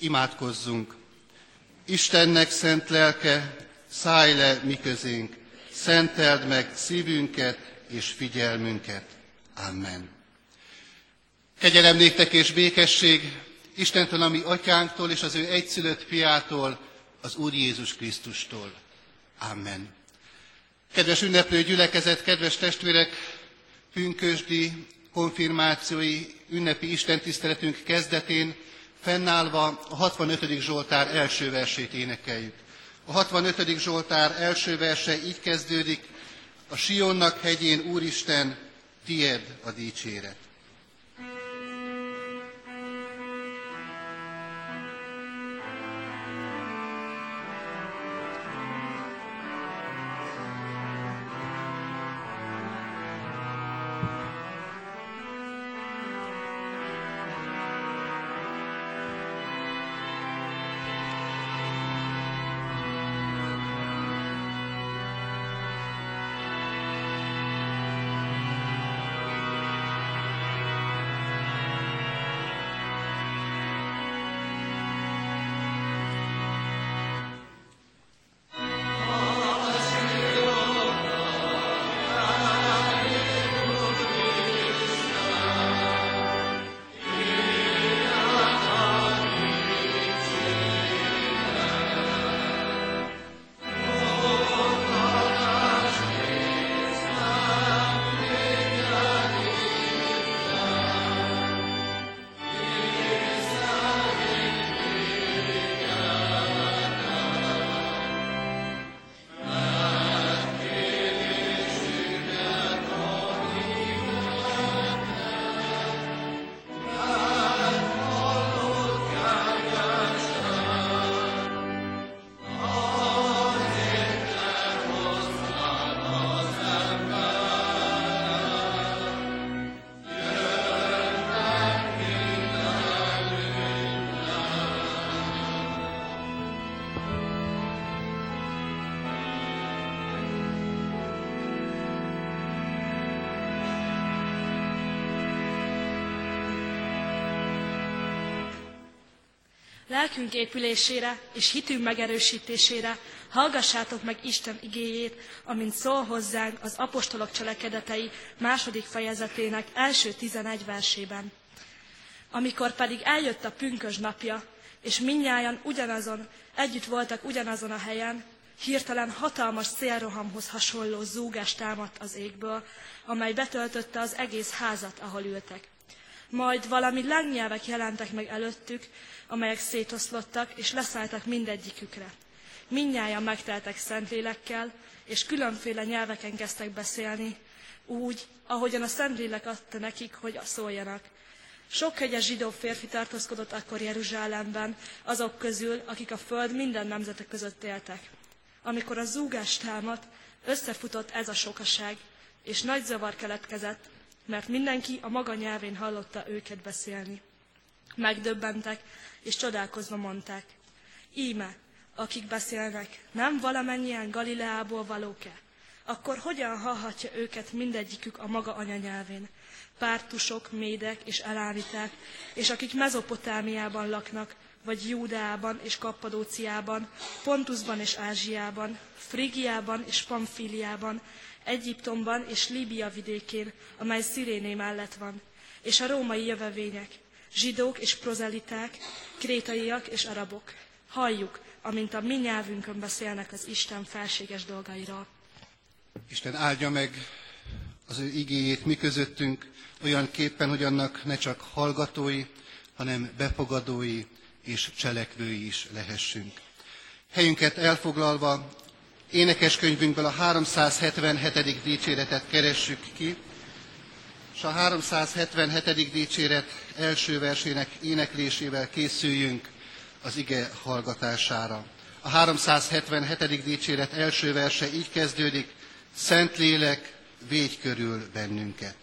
Imádkozzunk! Istennek szent lelke, szállj le mi közénk, szenteld meg szívünket és figyelmünket. Amen. Kegyelem néktek és békesség Istentől, ami atyánktól és az ő egyszülött fiától, az Úr Jézus Krisztustól. Amen. Kedves ünneplő gyülekezet, kedves testvérek, pünkösdi, konfirmációi, ünnepi istentiszteletünk kezdetén fennállva a 65. Zsoltár első versét énekeljük. A 65. Zsoltár első verse így kezdődik, a Sionnak hegyén, Úristen, tied a dicséret. Lelkünk épülésére és hitünk megerősítésére hallgassátok meg Isten igéjét, amint szól hozzánk az apostolok cselekedetei második fejezetének első tizenegy versében. Amikor pedig eljött a pünkös napja, és minnyáján ugyanazon, együtt voltak ugyanazon a helyen, hirtelen hatalmas szélrohamhoz hasonló zúgás támadt az égből, amely betöltötte az egész házat, ahol ültek. Majd valami lángnyelvek jelentek meg előttük, amelyek szétoszlottak, és leszálltak mindegyikükre. Mindnyájan megteltek Szentlélekkel, és különféle nyelveken kezdtek beszélni, úgy, ahogyan a Szentlélek adta nekik, hogy szóljanak. Sok hegyes zsidó férfi tartózkodott akkor Jeruzsálemben, azok közül, akik a föld minden nemzetek között éltek. Amikor a zúgás támadt, összefutott ez a sokaság, és nagy zavar keletkezett, mert mindenki a maga nyelvén hallotta őket beszélni. Megdöbbentek, és csodálkozva mondták, íme, akik beszélnek, nem valamennyien Galileából valók-e? Akkor hogyan hallhatja őket mindegyikük a maga anyanyelvén? Pártusok, médek és elámiták, és akik Mezopotámiában laknak, vagy Júdeában és Kappadóciában, Pontusban és Ázsiában, Frigiában és Pamfíliában, Egyiptomban és Líbia vidékén, amely Sziréné mellett van, és a római jövevények, zsidók és prozeliták, krétaiak és arabok. Halljuk, amint a mi nyelvünkön beszélnek az Isten felséges dolgairól. Isten áldja meg az ő igéjét mi közöttünk, olyan képpen, hogy annak ne csak hallgatói, hanem befogadói és cselekvői is lehessünk. Helyünket elfoglalva énekeskönyvünkből a 377. dicséretet keressük ki, és a 377. dicséret első versének éneklésével készüljünk az ige hallgatására. A 377. dicséret első verse így kezdődik, Szentlélek, védj körül bennünket.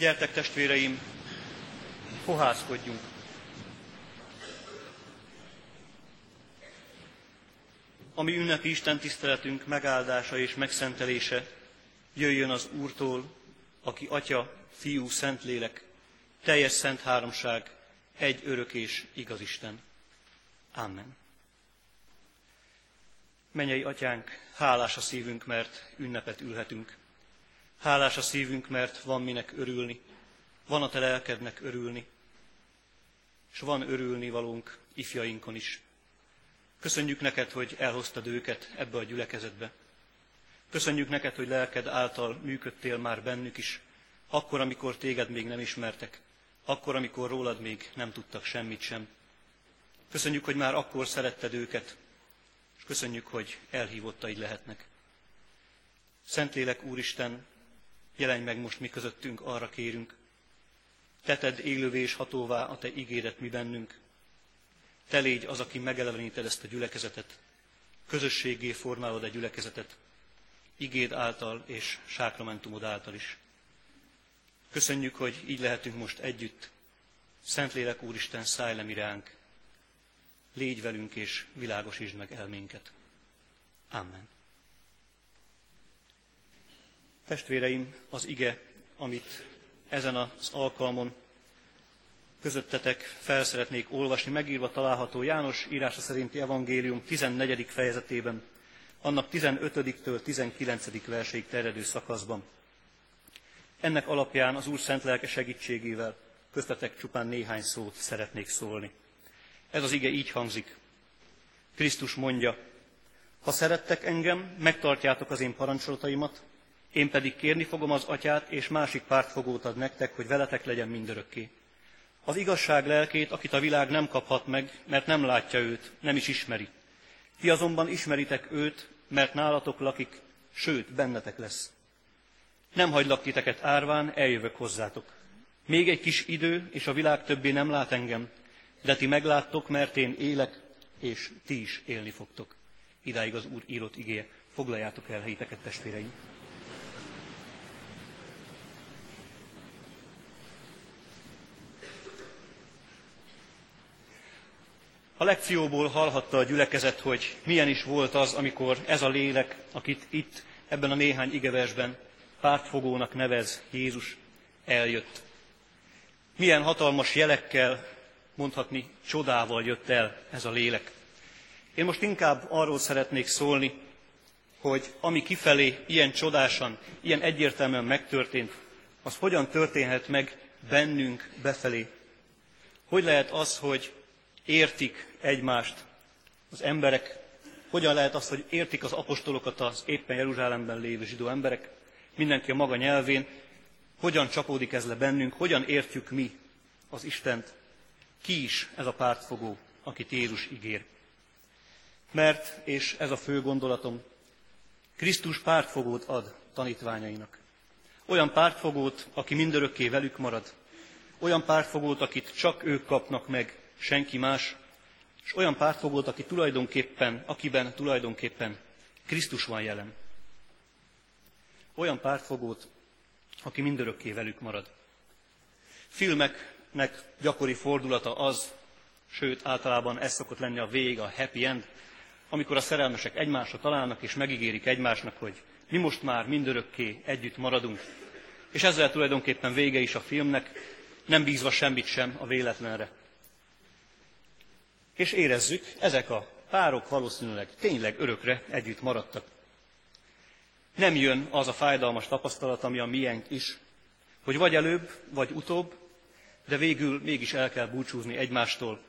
Gyertek testvéreim, fohászkodjunk. Ami ünnepi Isten tiszteletünk megáldása és megszentelése jöjjön az Úrtól, aki Atya, Fiú, Szentlélek, teljes szent háromság, egy örök és igaz Isten. Amen. Menyei atyánk, hálás a szívünk, mert ünnepet ülhetünk. Hálás a szívünk, mert van minek örülni, van a te lelkednek örülni, és van örülni valónk ifjainkon is. Köszönjük neked, hogy elhoztad őket ebbe a gyülekezetbe. Köszönjük neked, hogy lelked által működtél már bennük is, akkor, amikor téged még nem ismertek, akkor, amikor rólad még nem tudtak semmit sem. Köszönjük, hogy már akkor szeretted őket, és köszönjük, hogy elhívottaid lehetnek. Szentlélek Úristen, jelenj meg most mi közöttünk, arra kérünk. Teted élővé és hatóvá a Te ígéret mi bennünk. Te légy az, aki megeleveníted ezt a gyülekezetet, közösségé formálod a gyülekezetet, igéd által és sákramentumod által is. Köszönjük, hogy így lehetünk most együtt. Szentlélek Úristen, szállj le ránk. Légy velünk és világosítsd meg elménket. Amen. Testvéreim, az ige, amit ezen az alkalmon közöttetek fel szeretnék olvasni, megírva található János írása szerinti evangélium 14. fejezetében, annak 15-től 19. verseig terjedő szakaszban. Ennek alapján az Úr szent lelke segítségével köztetek csupán néhány szót szeretnék szólni. Ez az ige így hangzik. Krisztus mondja, ha szerettek engem, megtartjátok az én parancsolataimat, én pedig kérni fogom az atyát, és másik pártfogót ad nektek, hogy veletek legyen mindörökké. Az igazság lelkét, akit a világ nem kaphat meg, mert nem látja őt, nem is ismeri. Ti azonban ismeritek őt, mert nálatok lakik, sőt, bennetek lesz. Nem hagylak titeket árván, eljövök hozzátok. Még egy kis idő, és a világ többé nem lát engem, de ti megláttok, mert én élek, és ti is élni fogtok. Idáig az Úr írott igéje. Foglaljátok el helyiteket, testvéreim! A lekcióból hallhatta a gyülekezet, hogy milyen is volt az, amikor ez a lélek, akit itt ebben a néhány igeversben pártfogónak nevez Jézus, eljött. Milyen hatalmas jelekkel, mondhatni csodával jött el ez a lélek. Én most inkább arról szeretnék szólni, hogy ami kifelé ilyen csodásan, ilyen egyértelműen megtörtént, az hogyan történhet meg bennünk befelé. Hogy lehet az, hogy értik egymást az emberek, hogyan lehet az, hogy értik az apostolokat az éppen Jeruzsálemben lévő zsidó emberek, mindenki a maga nyelvén, hogyan csapódik ez le bennünk, hogyan értjük mi az Istent, ki is ez a pártfogó, akit Jézus ígér. Mert, és ez a fő gondolatom, Krisztus pártfogót ad tanítványainak. Olyan pártfogót, aki mindörökké velük marad. Olyan pártfogót, akit csak ők kapnak meg, senki más. És olyan pártfogót, aki tulajdonképpen, akiben tulajdonképpen Krisztus van jelen. Olyan pártfogót, aki mindörökké velük marad. Filmeknek gyakori fordulata az, sőt általában ez szokott lenni a vég, a happy end, amikor a szerelmesek egymásra találnak és megígérik egymásnak, hogy mi most már mindörökké együtt maradunk. És ezzel tulajdonképpen vége is a filmnek, nem bízva semmit sem a véletlenre. És érezzük, ezek a párok valószínűleg tényleg örökre együtt maradtak. Nem jön az a fájdalmas tapasztalat, ami a miénk is, hogy vagy előbb, vagy utóbb, de végül mégis el kell búcsúzni egymástól.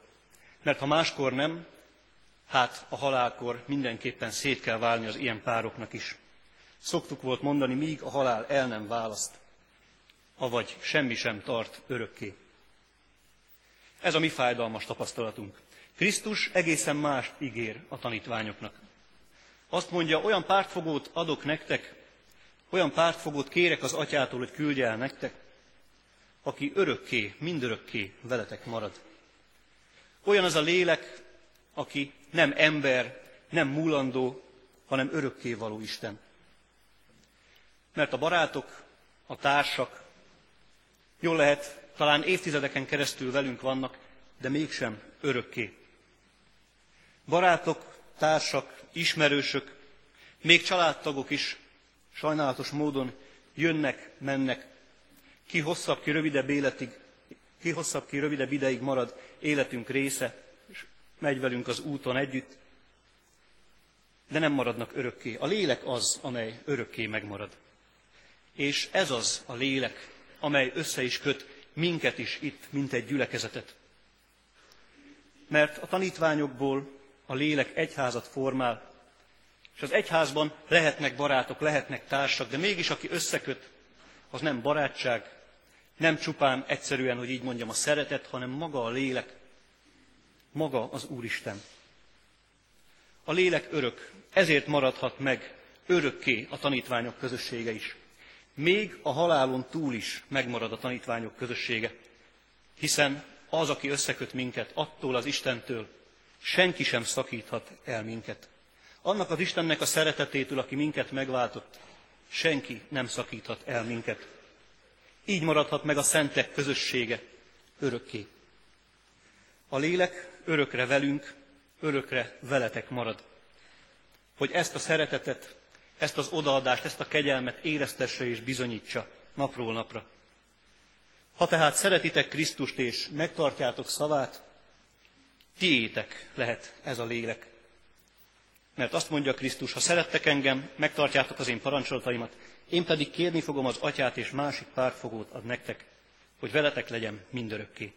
Mert ha máskor nem, hát a halálkor mindenképpen szét kell válni az ilyen pároknak is. Szoktuk volt mondani, míg a halál el nem választ, avagy semmi sem tart örökké. Ez a mi fájdalmas tapasztalatunk. Krisztus egészen más ígér a tanítványoknak. Azt mondja, olyan pártfogót adok nektek, olyan pártfogót kérek az atyától, hogy küldje el nektek, aki örökké, mindörökké veletek marad. Olyan az a lélek, aki nem ember, nem múlandó, hanem örökké való Isten. Mert a barátok, a társak, Jól lehet, talán évtizedeken keresztül velünk vannak, de mégsem örökké. Barátok, társak, ismerősök, még családtagok is sajnálatos módon jönnek, mennek, ki hosszabb, ki rövidebb életig, ki hosszabb, ki rövidebb ideig marad életünk része, és megy velünk az úton együtt, de nem maradnak örökké. A lélek az, amely örökké megmarad. És ez az a lélek, amely össze is köt minket is itt, mint egy gyülekezetet. Mert a tanítványokból a lélek egyházat formál, és az egyházban lehetnek barátok, lehetnek társak, de mégis aki összeköt, az nem barátság, nem csupán egyszerűen, hogy így mondjam, a szeretet, hanem maga a lélek, maga az Úristen. A lélek örök, ezért maradhat meg örökké a tanítványok közössége is. Még a halálon túl is megmarad a tanítványok közössége, hiszen az, aki összeköt minket attól az Istentől, senki sem szakíthat el minket. Annak az Istennek a szeretetétől, aki minket megváltott, senki nem szakíthat el minket. Így maradhat meg a szentek közössége örökké. A lélek örökre velünk, örökre veletek marad. Hogy ezt a szeretetet, ezt az odaadást, ezt a kegyelmet éreztesse és bizonyítsa napról napra. Ha tehát szeretitek Krisztust és megtartjátok szavát, tiétek lehet ez a lélek. Mert azt mondja Krisztus, ha szerettek engem, megtartjátok az én parancsolataimat, én pedig kérni fogom az atyát és másik pártfogót ad nektek, hogy veletek legyen mindörökké.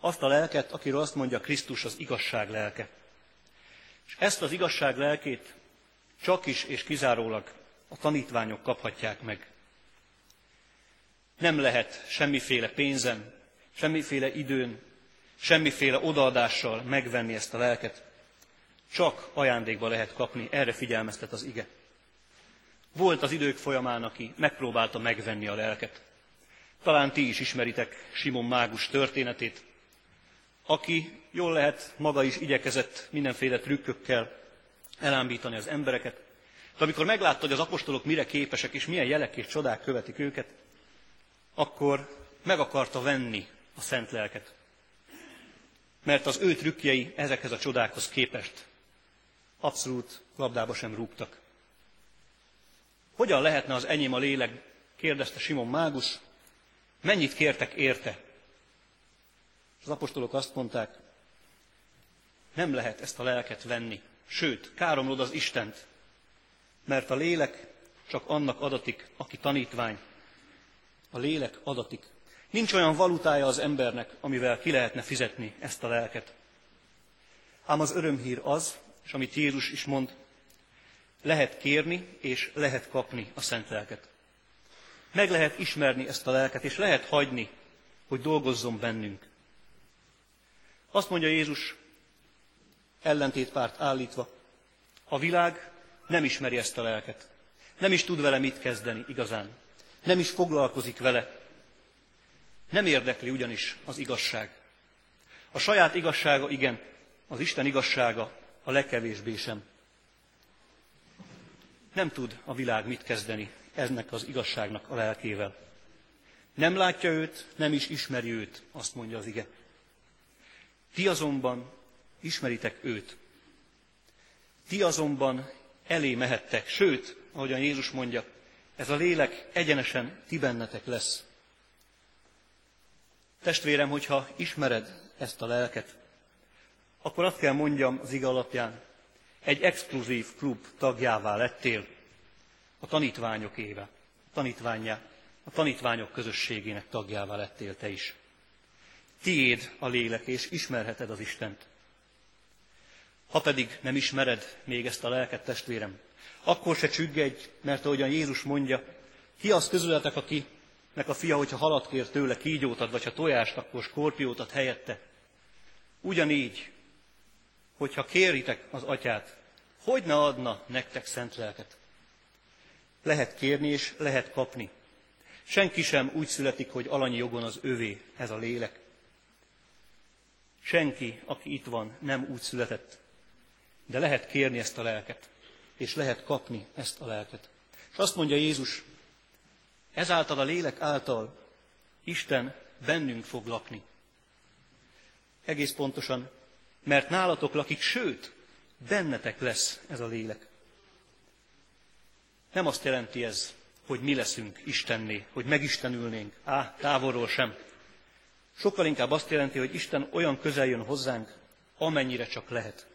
Azt a lelket, akiről azt mondja Krisztus, az igazság lelke. És ezt az igazság lelkét csak is és kizárólag a tanítványok kaphatják meg. Nem lehet semmiféle pénzen, semmiféle időn, semmiféle odaadással megvenni ezt a lelket. Csak ajándékba lehet kapni, erre figyelmeztet az ige. Volt az idők folyamán, aki megpróbálta megvenni a lelket. Talán ti is ismeritek Simon Mágus történetét, aki jól lehet maga is igyekezett mindenféle trükkökkel elámbítani az embereket, de amikor meglátta, hogy az apostolok mire képesek, és milyen jelek és csodák követik őket, akkor meg akarta venni a szent lelket. Mert az ő trükkjei ezekhez a csodákhoz képest abszolút labdába sem rúgtak. Hogyan lehetne az enyém a lélek? kérdezte Simon Mágus. Mennyit kértek érte? Az apostolok azt mondták, nem lehet ezt a lelket venni, sőt, káromlod az Istent, mert a lélek csak annak adatik, aki tanítvány. A lélek adatik. Nincs olyan valutája az embernek, amivel ki lehetne fizetni ezt a lelket. Ám az örömhír az, és amit Jézus is mond, lehet kérni és lehet kapni a szent lelket. Meg lehet ismerni ezt a lelket, és lehet hagyni, hogy dolgozzon bennünk. Azt mondja Jézus, ellentétpárt állítva, a világ nem ismeri ezt a lelket. Nem is tud vele mit kezdeni igazán. Nem is foglalkozik vele. Nem érdekli ugyanis az igazság. A saját igazsága igen, az Isten igazsága a legkevésbé sem. Nem tud a világ mit kezdeni ennek az igazságnak a lelkével. Nem látja őt, nem is ismeri őt, azt mondja az ige. Ti azonban ismeritek őt. Ti azonban elé mehettek, sőt, ahogyan Jézus mondja, ez a lélek egyenesen ti bennetek lesz. Testvérem, hogyha ismered ezt a lelket, akkor azt kell mondjam az ige alapján, egy exkluzív klub tagjává lettél, a tanítványok éve, a tanítványá, a tanítványok közösségének tagjává lettél te is. Tiéd a lélek, és ismerheted az Istent. Ha pedig nem ismered még ezt a lelket, testvérem, akkor se csüggedj, mert ahogyan Jézus mondja, ki az közületek, akinek a fia, hogyha halat kér tőle, kígyót ad, vagy ha tojást, akkor skorpiót ad helyette. Ugyanígy, hogyha kéritek az atyát, hogy ne adna nektek szent lelket? Lehet kérni és lehet kapni. Senki sem úgy születik, hogy alanyi jogon az övé ez a lélek. Senki, aki itt van, nem úgy született. De lehet kérni ezt a lelket, és lehet kapni ezt a lelket. És azt mondja Jézus, ezáltal a lélek által Isten bennünk fog lakni. Egész pontosan, mert nálatok lakik, sőt, bennetek lesz ez a lélek. Nem azt jelenti ez, hogy mi leszünk Istenné, hogy megistenülnénk, á, távolról sem. Sokkal inkább azt jelenti, hogy Isten olyan közel jön hozzánk, amennyire csak lehet.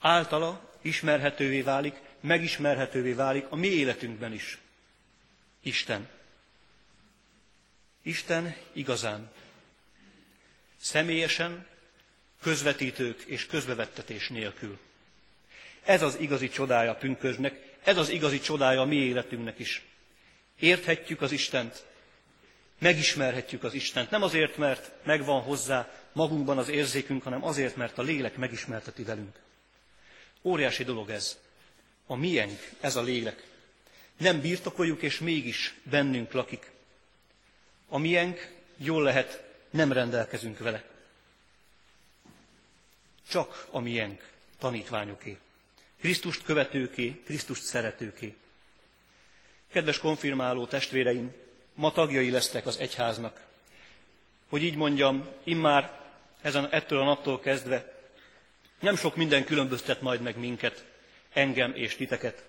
Általa ismerhetővé válik, megismerhetővé válik a mi életünkben is. Isten. Isten igazán. Személyesen, közvetítők és közbevettetés nélkül. Ez az igazi csodája a pünkösnek, ez az igazi csodája a mi életünknek is. Érthetjük az Istent, megismerhetjük az Istent. Nem azért, mert megvan hozzá magunkban az érzékünk, hanem azért, mert a lélek megismerteti velünk. Óriási dolog ez. A miénk, ez a lélek. Nem birtokoljuk, és mégis bennünk lakik. A miénk, jól lehet, nem rendelkezünk vele. Csak a miénk, tanítványoké. Krisztust követőké, Krisztust szeretőké. Kedves konfirmáló testvéreim, ma tagjai lesztek az egyháznak. Hogy így mondjam, immár ezen, ettől a naptól kezdve nem sok minden különböztet majd meg minket, engem és titeket.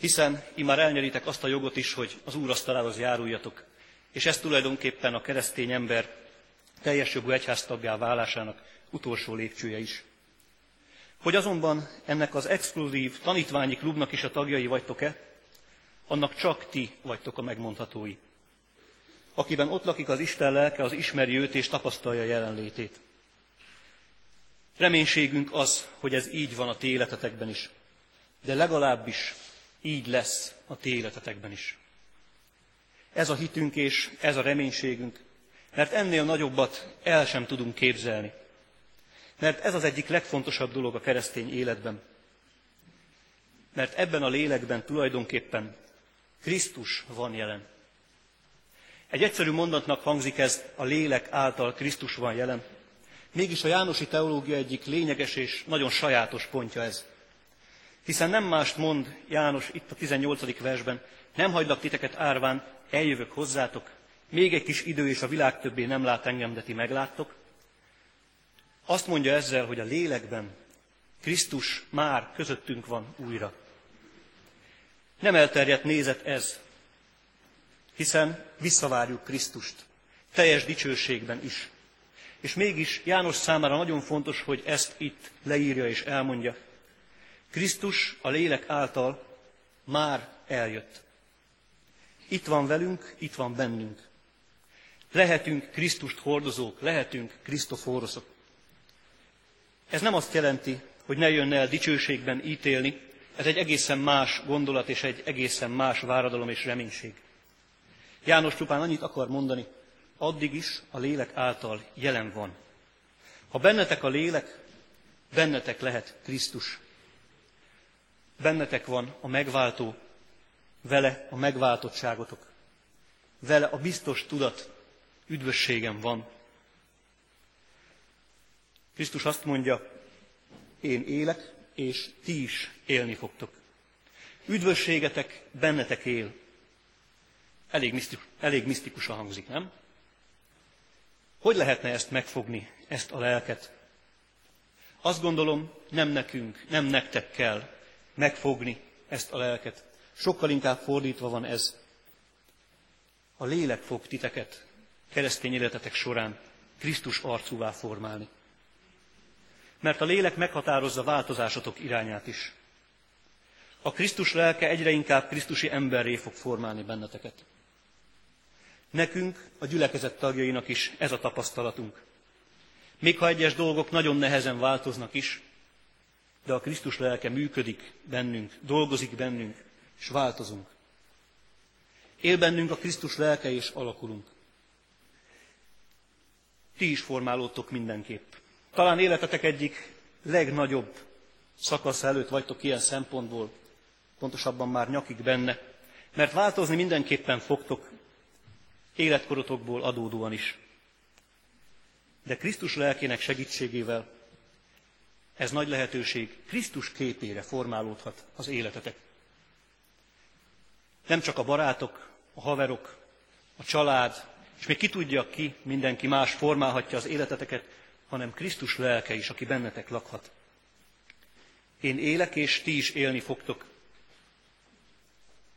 Hiszen immár elnyeritek azt a jogot is, hogy az Úr asztalához járuljatok, és ez tulajdonképpen a keresztény ember teljes jogú egyháztaggá válásának utolsó lépcsője is. Hogy azonban ennek az exkluzív tanítványi klubnak is a tagjai vagytok-e, annak csak ti vagytok a megmondhatói. Akiben ott lakik az Isten lelke, az ismeri őt és tapasztalja jelenlétét. Reménységünk az, hogy ez így van a ti életetekben is, de legalábbis így lesz a ti életetekben is. Ez a hitünk és ez a reménységünk, mert ennél nagyobbat el sem tudunk képzelni. Mert ez az egyik legfontosabb dolog a keresztény életben. Mert ebben a lélekben tulajdonképpen Krisztus van jelen. Egy egyszerű mondatnak hangzik ez, a lélek által Krisztus van jelen. Mégis a Jánosi teológia egyik lényeges és nagyon sajátos pontja ez. Hiszen nem mást mond János itt a 18. versben, nem hagylak titeket árván, eljövök hozzátok, még egy kis idő, és a világ többé nem lát engem, de ti megláttok. Azt mondja ezzel, hogy a lélekben Krisztus már közöttünk van újra. Nem elterjedt nézet ez, hiszen visszavárjuk Krisztust, teljes dicsőségben is. És mégis János számára nagyon fontos, hogy ezt itt leírja és elmondja. Krisztus a lélek által már eljött. Itt van velünk, itt van bennünk. Lehetünk Krisztust hordozók, lehetünk Krisztoforoszok. Ez nem azt jelenti, hogy ne jönne el dicsőségben ítélni, ez egy egészen más gondolat és egy egészen más váradalom és reménység. János csupán annyit akar mondani, addig is a lélek által jelen van. Ha bennetek a lélek, bennetek lehet Krisztus. Bennetek van a megváltó, vele a megváltottságotok. Vele a biztos tudat, üdvösségem van. Krisztus azt mondja, én élek, és ti is élni fogtok. Üdvösségetek bennetek él. Elég, misztikus, elég misztikusan hangzik, nem? Hogy lehetne ezt megfogni, ezt a lelket? Azt gondolom, nem nekünk, nem nektek kell megfogni ezt a lelket. Sokkal inkább fordítva van ez. A lélek fog titeket keresztény életetek során Krisztus arcúvá formálni. Mert a lélek meghatározza változásotok irányát is. A Krisztus lelke egyre inkább Krisztusi emberré fog formálni benneteket. Nekünk, a gyülekezet tagjainak is ez a tapasztalatunk. Még ha egyes dolgok nagyon nehezen változnak is, de a Krisztus lelke működik bennünk, dolgozik bennünk, és változunk. Él bennünk a Krisztus lelke, és alakulunk. Ti is formálódtok mindenképp. Talán életetek egyik legnagyobb szakasz előtt vagytok ilyen szempontból, pontosabban már nyakig benne, mert változni mindenképpen fogtok, életkorotokból adódóan is. De Krisztus lelkének segítségével ez nagy lehetőség, Krisztus képére formálódhat az életetek. Nem csak a barátok, a haverok, a család, és még ki tudja ki, mindenki más formálhatja az életeteket, hanem Krisztus lelke is, aki bennetek lakhat. Én élek, és ti is élni fogtok.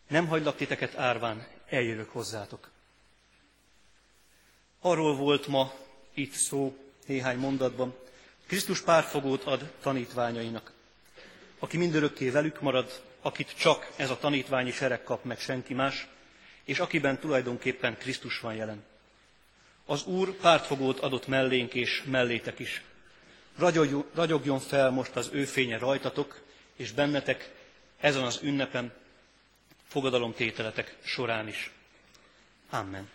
Nem hagylak titeket árván, eljövök hozzátok. Arról volt ma itt szó néhány mondatban. Krisztus pártfogót ad tanítványainak. Aki mindörökké velük marad, akit csak ez a tanítványi sereg kap meg senki más, és akiben tulajdonképpen Krisztus van jelen. Az Úr pártfogót adott mellénk és mellétek is. Ragyogjon fel most az ő fénye rajtatok, és bennetek ezen az ünnepen, fogadalomtételetek során is. Amen.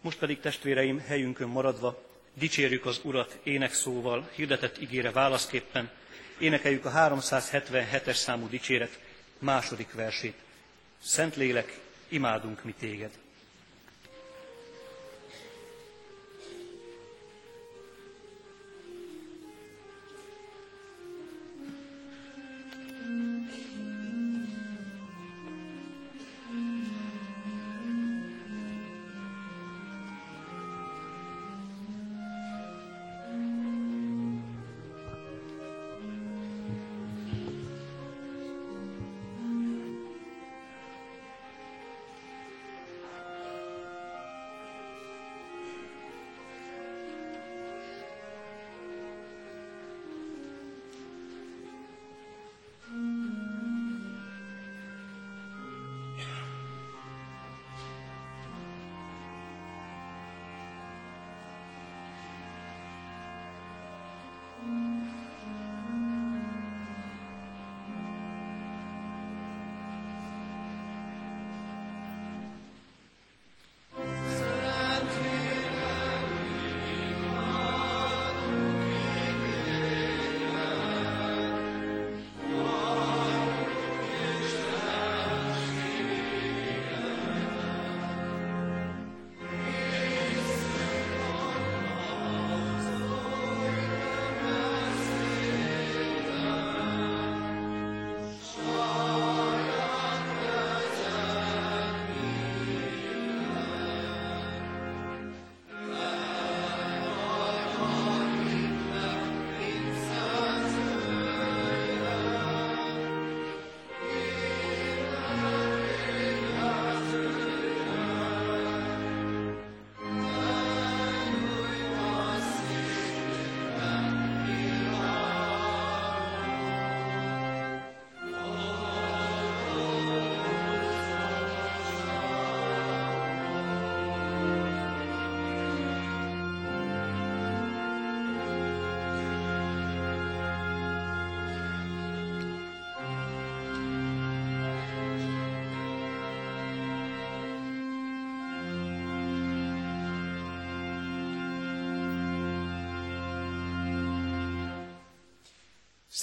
Most pedig testvéreim helyünkön maradva dicsérjük az Urat énekszóval, hirdetett ígére válaszképpen, énekeljük a 377-es számú dicséret második versét. Szentlélek, imádunk mi téged!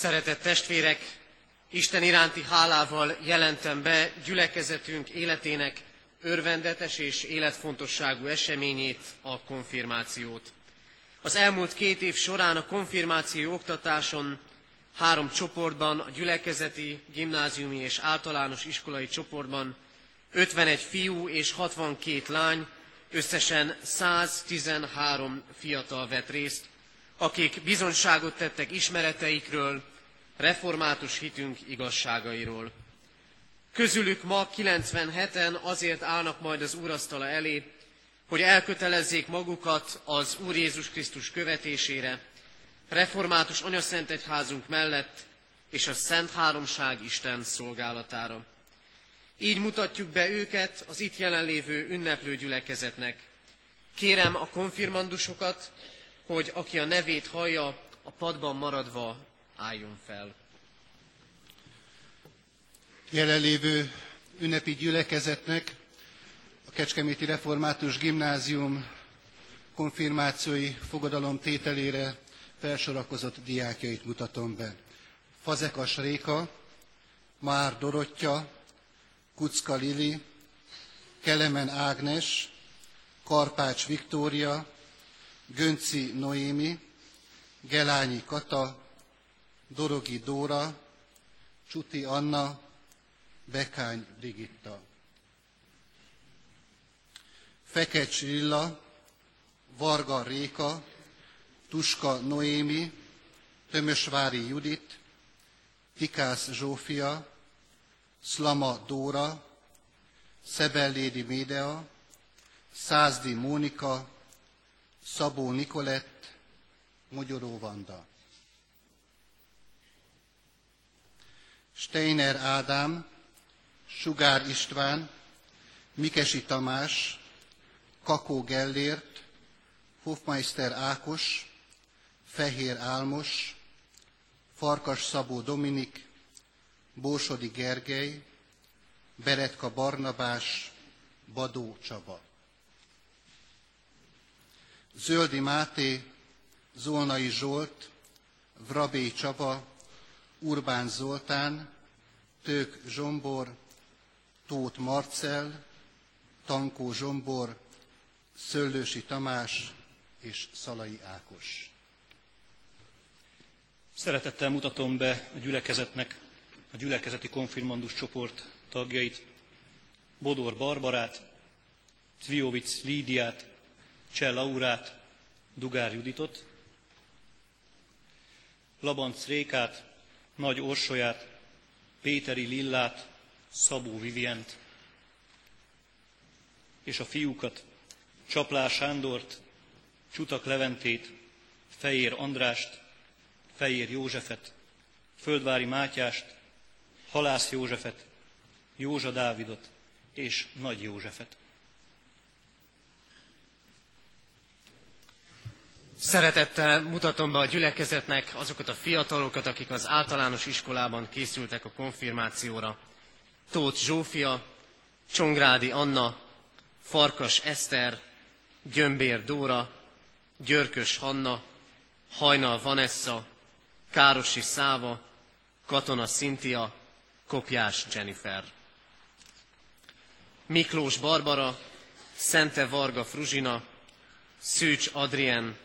Szeretett testvérek, Isten iránti hálával jelentem be gyülekezetünk életének örvendetes és életfontosságú eseményét, a konfirmációt. Az elmúlt két év során a konfirmáció oktatáson három csoportban, a gyülekezeti, gimnáziumi és általános iskolai csoportban 51 fiú és 62 lány, összesen 113 fiatal vett részt, akik bizonyságot tettek ismereteikről, református hitünk igazságairól. Közülük ma 97-en azért állnak majd az úrasztala elé, hogy elkötelezzék magukat az Úr Jézus Krisztus követésére, református anyaszent egyházunk mellett és a Szent Háromság Isten szolgálatára. Így mutatjuk be őket az itt jelenlévő ünneplő gyülekezetnek. Kérem a konfirmandusokat, hogy aki a nevét hallja, a padban maradva álljon fel. Jelenlévő ünnepi gyülekezetnek a Kecskeméti Református Gimnázium konfirmációi fogadalom tételére felsorakozott diákjait mutatom be. Fazekas Réka, Már Dorottya, Kucka Lili, Kelemen Ágnes, Karpács Viktória, Gönci Noémi, Gelányi Kata, Dorogi Dóra, Csuti Anna, Bekány Brigitta. Fekecs Lilla, Varga Réka, Tuska Noémi, Tömösvári Judit, Tikász Zsófia, Szlama Dóra, Szebellédi Médea, Százdi Mónika, Szabó Nikolett, Mogyoró Vanda. Steiner Ádám, Sugár István, Mikesi Tamás, Kakó Gellért, Hofmeister Ákos, Fehér Álmos, Farkas Szabó Dominik, Bósodi Gergely, Beretka Barnabás, Badó Csaba. Zöldi Máté, Zolnai Zsolt, Vrabé Csaba, Urbán Zoltán, Tők Zsombor, Tóth Marcel, Tankó Zsombor, Szöllősi Tamás és Szalai Ákos. Szeretettel mutatom be a gyülekezetnek, a gyülekezeti konfirmandus csoport tagjait, Bodor Barbarát, Cviovic Lídiát, Csell Laurát, Dugár Juditot, Labanc Rékát, Nagy Orsolyát, Péteri Lillát, Szabó Vivient, és a fiúkat, Csaplár Sándort, Csutak Leventét, Fejér Andrást, Fejér Józsefet, Földvári Mátyást, Halász Józsefet, Józsa Dávidot és Nagy Józsefet. Szeretettel mutatom be a gyülekezetnek azokat a fiatalokat, akik az általános iskolában készültek a konfirmációra. Tóth Zsófia, Csongrádi Anna, Farkas Eszter, Gyömbér Dóra, Györkös Hanna, Hajnal Vanessa, Károsi Száva, Katona Szintia, Kopjás Jennifer. Miklós Barbara, Szente Varga Fruzsina, Szűcs Adrien,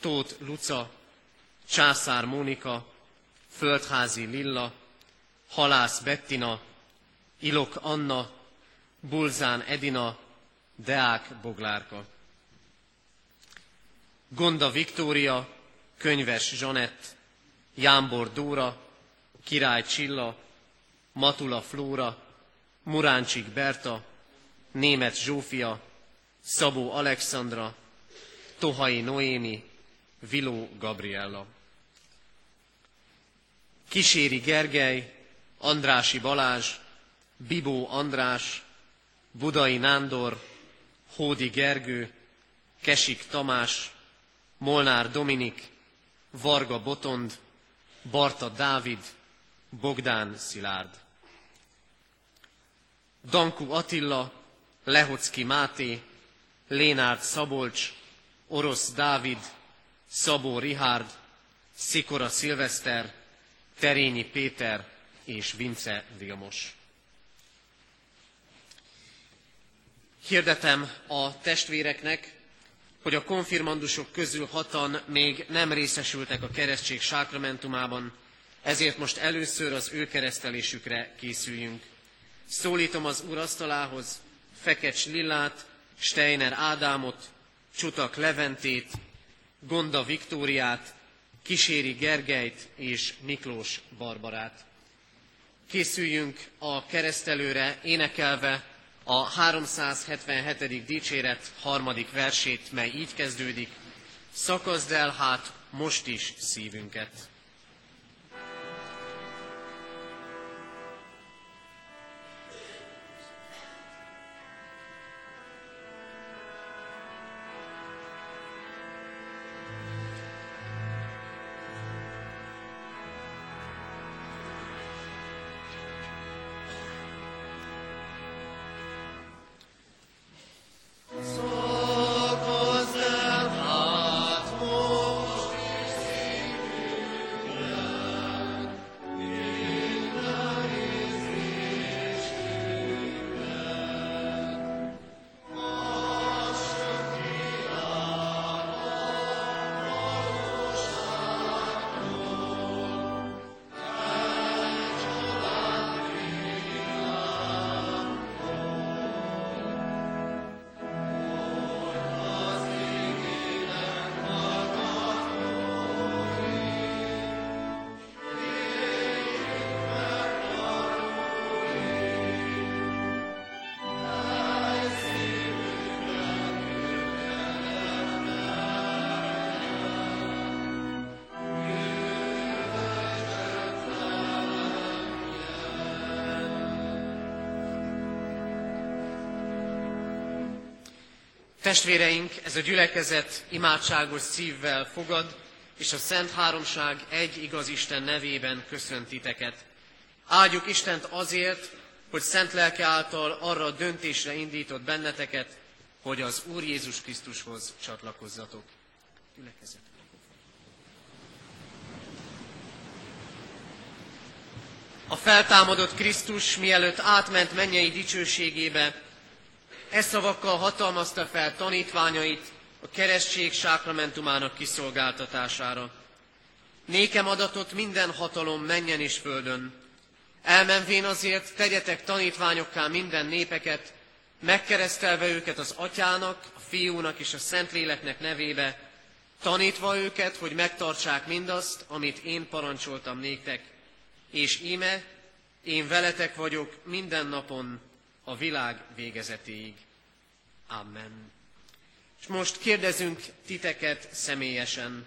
Tóth Luca, Császár Mónika, Földházi Lilla, Halász Bettina, Ilok Anna, Bulzán Edina, Deák Boglárka. Gonda Viktória, Könyves Zsanett, Jámbor Dóra, Király Csilla, Matula Flóra, Muráncsik Berta, Német Zsófia, Szabó Alexandra, Tohai Noémi, Viló Gabriella. Kíséri Gergely, Andrási Balázs, Bibó András, Budai Nándor, Hódi Gergő, Kesik Tamás, Molnár Dominik, Varga Botond, Barta Dávid, Bogdán Szilárd. Dankú Attila, Lehocki Máté, Lénárd Szabolcs, Orosz Dávid, Szabó Rihárd, Szikora Szilveszter, Terényi Péter és Vince Vilmos. Hirdetem a testvéreknek, hogy a konfirmandusok közül hatan még nem részesültek a keresztség sákramentumában, ezért most először az ő keresztelésükre készüljünk. Szólítom az Úr asztalához Fekecs Lillát, Steiner Ádámot, Csutak Leventét, Gonda Viktóriát, Kíséri Gergelyt és Miklós Barbarát. Készüljünk a keresztelőre énekelve a 377. dicséret harmadik versét, mely így kezdődik. Szakazd el hát most is szívünket. Testvéreink, ez a gyülekezet imádságos szívvel fogad, és a Szent Háromság egy igaz Isten nevében köszöntiteket. Áldjuk Istent azért, hogy szent lelke által arra a döntésre indított benneteket, hogy az Úr Jézus Krisztushoz csatlakozzatok. Gyülekezet. A feltámadott Krisztus mielőtt átment mennyei dicsőségébe, e szavakkal hatalmazta fel tanítványait a keresztség sákramentumának kiszolgáltatására. Nékem adatot minden hatalom menjen és földön. Elmenvén azért tegyetek tanítványokká minden népeket, megkeresztelve őket az atyának, a fiúnak és a szentléleknek nevébe, tanítva őket, hogy megtartsák mindazt, amit én parancsoltam néktek, és íme, én veletek vagyok minden napon a világ végezetéig. Amen. És most kérdezünk titeket személyesen.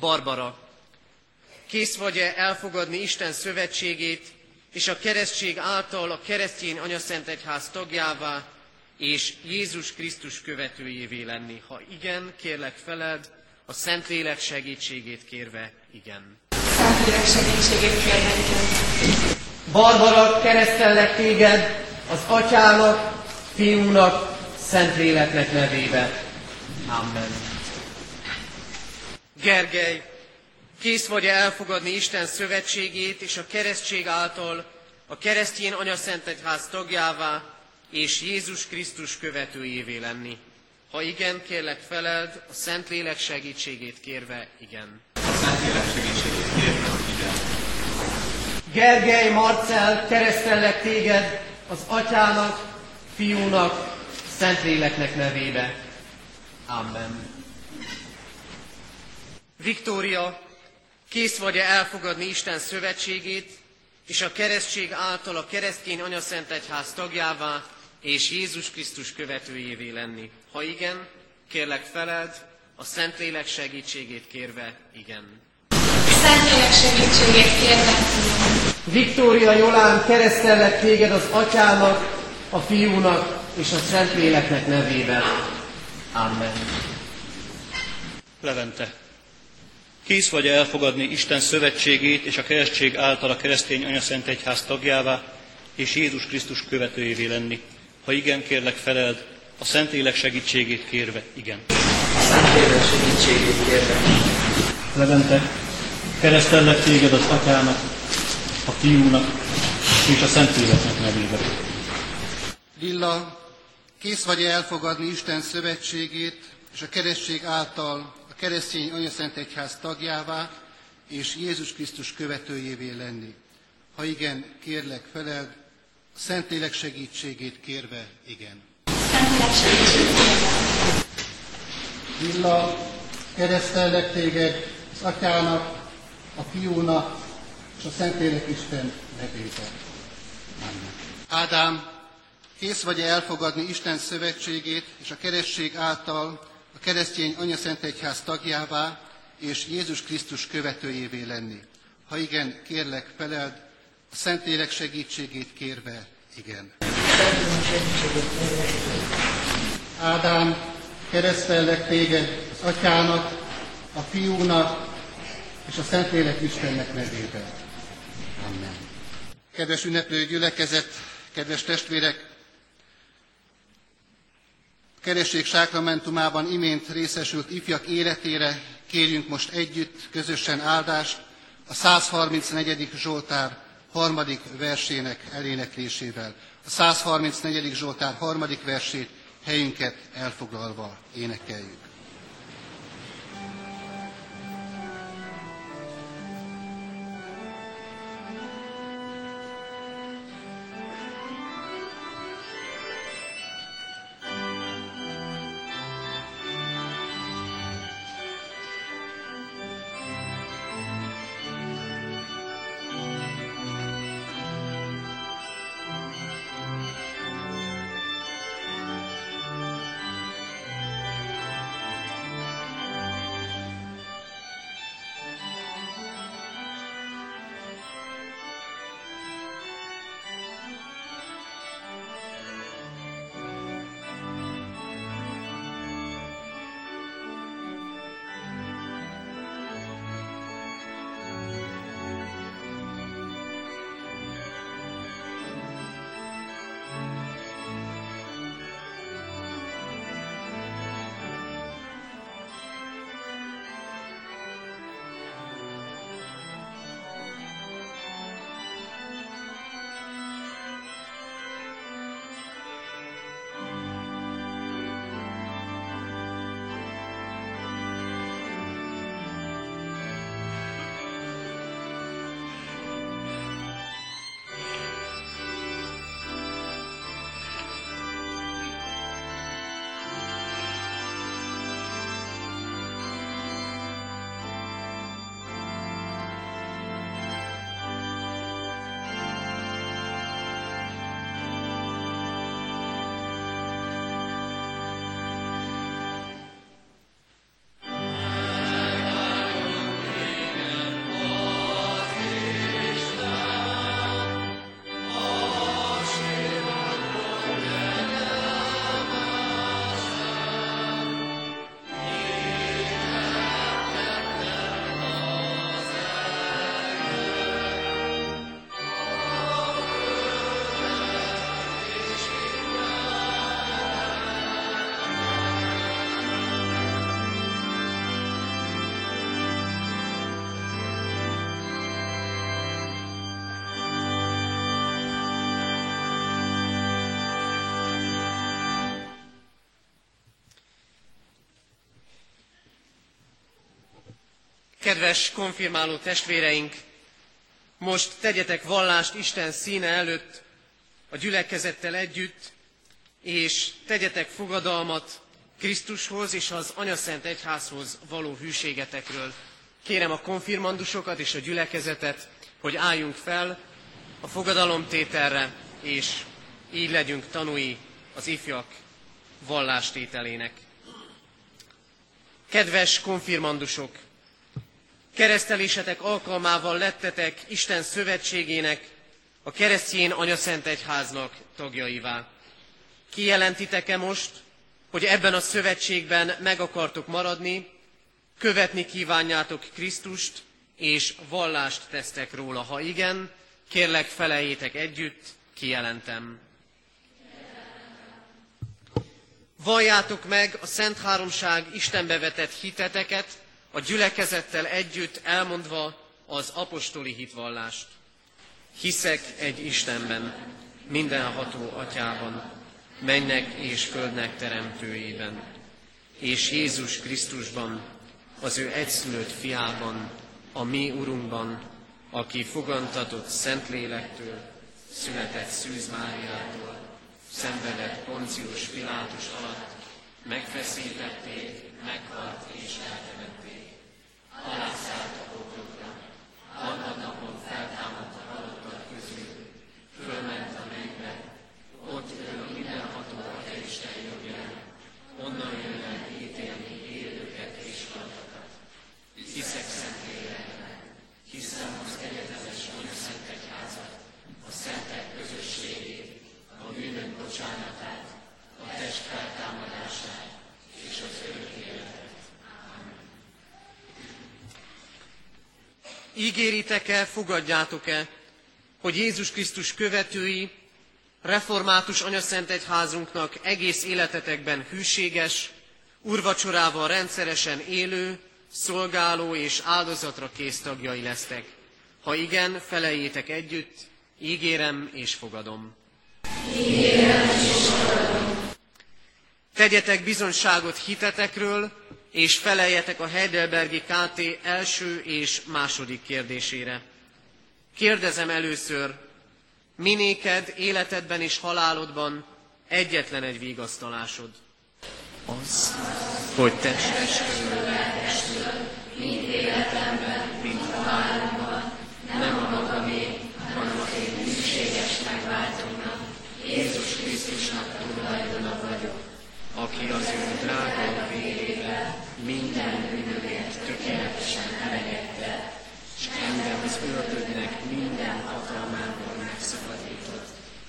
Barbara, kész vagy-e elfogadni Isten szövetségét, és a keresztség által a keresztény anyaszentegyház tagjává, és Jézus Krisztus követőjévé lenni? Ha igen, kérlek feled, a Szentlélek segítségét kérve, igen. Szentlélek segítségét kérve, igen. Barbara, keresztellek téged az atyának, fiúnak, Szentléleknek nevébe. Amen. Gergely, kész vagy-e elfogadni Isten szövetségét és a keresztség által a keresztény anyaszentegyház tagjává és Jézus Krisztus követőjévé lenni? Ha igen, kérlek feleld, a Szentlélek segítségét kérve, igen. A Szentlélek segítségét kérve, igen. Gergely, Marcel, keresztellek téged az atyának, fiúnak, Szentléleknek nevébe. Amen. Viktória, kész vagy-e elfogadni Isten szövetségét, és a keresztség által a keresztény anyaszentegyház tagjává és Jézus Krisztus követőjévé lenni? Ha igen, kérlek feled, a Szentlélek segítségét kérve, igen. Szentlélek segítségét kérve, igen. Viktória Jolán, keresztellek téged az atyának, a fiúnak és a Szentléleknek nevében. Amen. Levente, kész vagy elfogadni Isten szövetségét és a keresztség által a keresztény anyaszentegyház tagjává és Jézus Krisztus követőjévé lenni? Ha igen, kérlek feleld, a Szentlélek segítségét kérve, igen. A Szentlélek segítségét kérve. Levente, keresztellek téged az atyának, a fiúnak és a Szentléleknek nevében. Lilla, kész vagy elfogadni Isten szövetségét és a keresztség által a keresztény anyaszentegyház tagjává és Jézus Krisztus követőjévé lenni? Ha igen, kérlek feleld, a Szentlélek segítségét kérve, igen. Szentlélek segítségét. Lilla, keresztellek téged az atyának, a fiúnak és a Szentlélek Isten nevében. Amen. Ádám, kész vagy elfogadni Isten szövetségét és a keresztség által a keresztény anyaszentegyház tagjává és Jézus Krisztus követőjévé lenni? Ha igen, kérlek feleld, a Szentlélek segítségét kérve, igen. Ádám, keresztellek téged az atyának, a fiúnak és a Szentlélek Istennek nevében. Kedves ünneplő gyülekezet, kedves testvérek, a keresség sákramentumában imént részesült ifjak életére kérjünk most együtt, közösen áldást a 134. Zsoltár harmadik versének eléneklésével. A 134. Zsoltár harmadik versét helyünket elfoglalva énekeljük. Kedves konfirmáló testvéreink, most tegyetek vallást Isten színe előtt, a gyülekezettel együtt, és tegyetek fogadalmat Krisztushoz és az Anyaszent Egyházhoz való hűségetekről. Kérem a konfirmandusokat és a gyülekezetet, hogy álljunk fel a fogadalomtételre, és így legyünk tanúi az ifjak vallástételének. Kedves konfirmandusok! Keresztelésetek alkalmával lettetek Isten szövetségének, a keresztjén anyaszent egyháznak tagjaivá. Kijelentitek-e most, hogy ebben a szövetségben meg akartok maradni, követni kívánjátok Krisztust, és vallást tesztek róla. Ha igen, kérlek felejétek együtt, kijelentem. Valljátok meg a Szent Háromság Istenbe vetett hiteteket, a gyülekezettel együtt elmondva az apostoli hitvallást. Hiszek egy Istenben, mindenható atyában, mennek és földnek teremtőjében, és Jézus Krisztusban, az ő egyszülött fiában, a mi Urunkban, aki fogantatott Szentlélektől, született Szűz Máriától, szenvedett Poncius Pilátus alatt, megfeszítették, meghalt és eltemették. Pana Santa Boga, Pana Ígéritek-e, fogadjátok-e, hogy Jézus Krisztus követői, református anyaszent egyházunknak egész életetekben hűséges, urvacsorával rendszeresen élő, szolgáló és áldozatra kész tagjai lesztek. Ha igen, felejétek együtt, ígérem és fogadom. Tegyetek bizonságot hitetekről, és feleljetek a Heidelbergi KT első és második kérdésére. Kérdezem először, minéked életedben és halálodban egyetlen egy vigasztalásod? Az, hogy lelkestől, mind életemben, mind halálomban, nem a magamé, hanem az én hűséges megváltónak, Jézus Krisztusnak tulajdona vagyok, aki az ő drága vérével minden bűnömért tökéletesen elengedte, és engem az minden hatalmából megszabadított,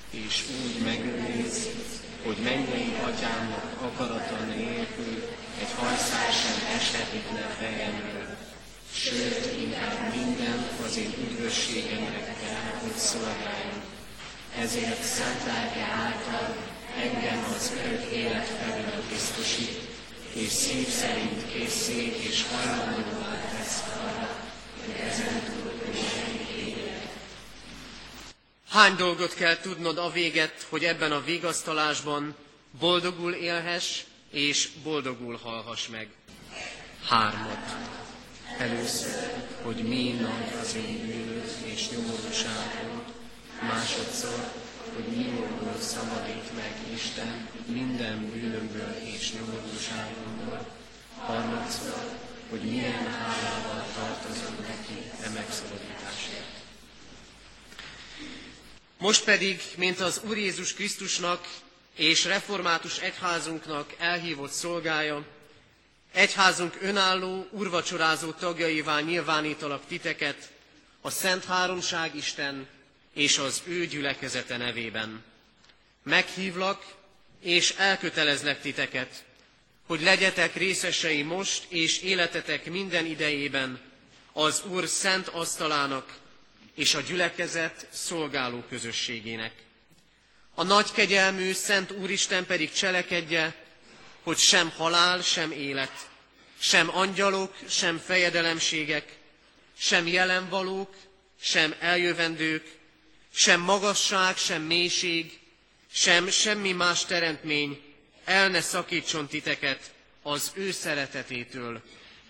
és úgy megőriz, hogy mennyei atyámnak akarata nélkül egy hajszál sem eshetne fejemről, sőt, inkább minden az én üdvösségemnek kell, hogy szolgáljon. Ezért szent lelke által engem az örök élet felől biztosít, és szív szerint készít és hajlandóvá tesz arra, hogy ezen túl Hány dolgot kell tudnod a véget, hogy ebben a vigasztalásban boldogul élhess és boldogul halhass meg? Hármat. Először, hogy mi nagy az én bűnöd és nyomorúságom. Másodszor, hogy mióból szabadít meg Isten minden bűnömből és nyomorúságomból. Harmadszor, hogy milyen hálával tartozom neki e megszabadításért. Most pedig, mint az Úr Jézus Krisztusnak és református egyházunknak elhívott szolgája, egyházunk önálló, urvacsorázó tagjaivá nyilvánítalak titeket, a Szent Háromság Isten és az ő gyülekezete nevében. Meghívlak és elkötelezlek titeket, hogy legyetek részesei most és életetek minden idejében az Úr szent asztalának és a gyülekezet szolgáló közösségének. A nagy kegyelmű Szent Úristen pedig cselekedje, hogy sem halál, sem élet, sem angyalok, sem fejedelemségek, sem jelenvalók, sem eljövendők, sem magasság, sem mélység, sem semmi más teremtmény el ne szakítson titeket az ő szeretetétől,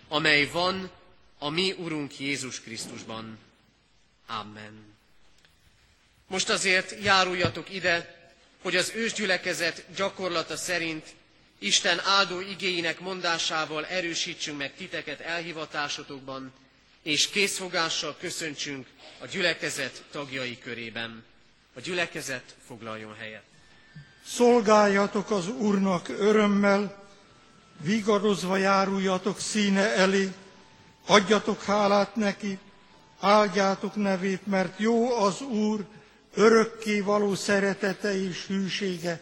amely van a mi Urunk Jézus Krisztusban. Amen. Most azért járuljatok ide, hogy az ősgyülekezet gyakorlata szerint Isten áldó igéinek mondásával erősítsünk meg titeket elhivatásotokban, és készfogással köszöntsünk a gyülekezet tagjai körében. A gyülekezet foglaljon helyet. Szolgáljatok az Úrnak örömmel, vigorozva járuljatok színe elé, adjatok hálát neki, áldjátok nevét, mert jó az Úr, örökké való szeretete és hűsége,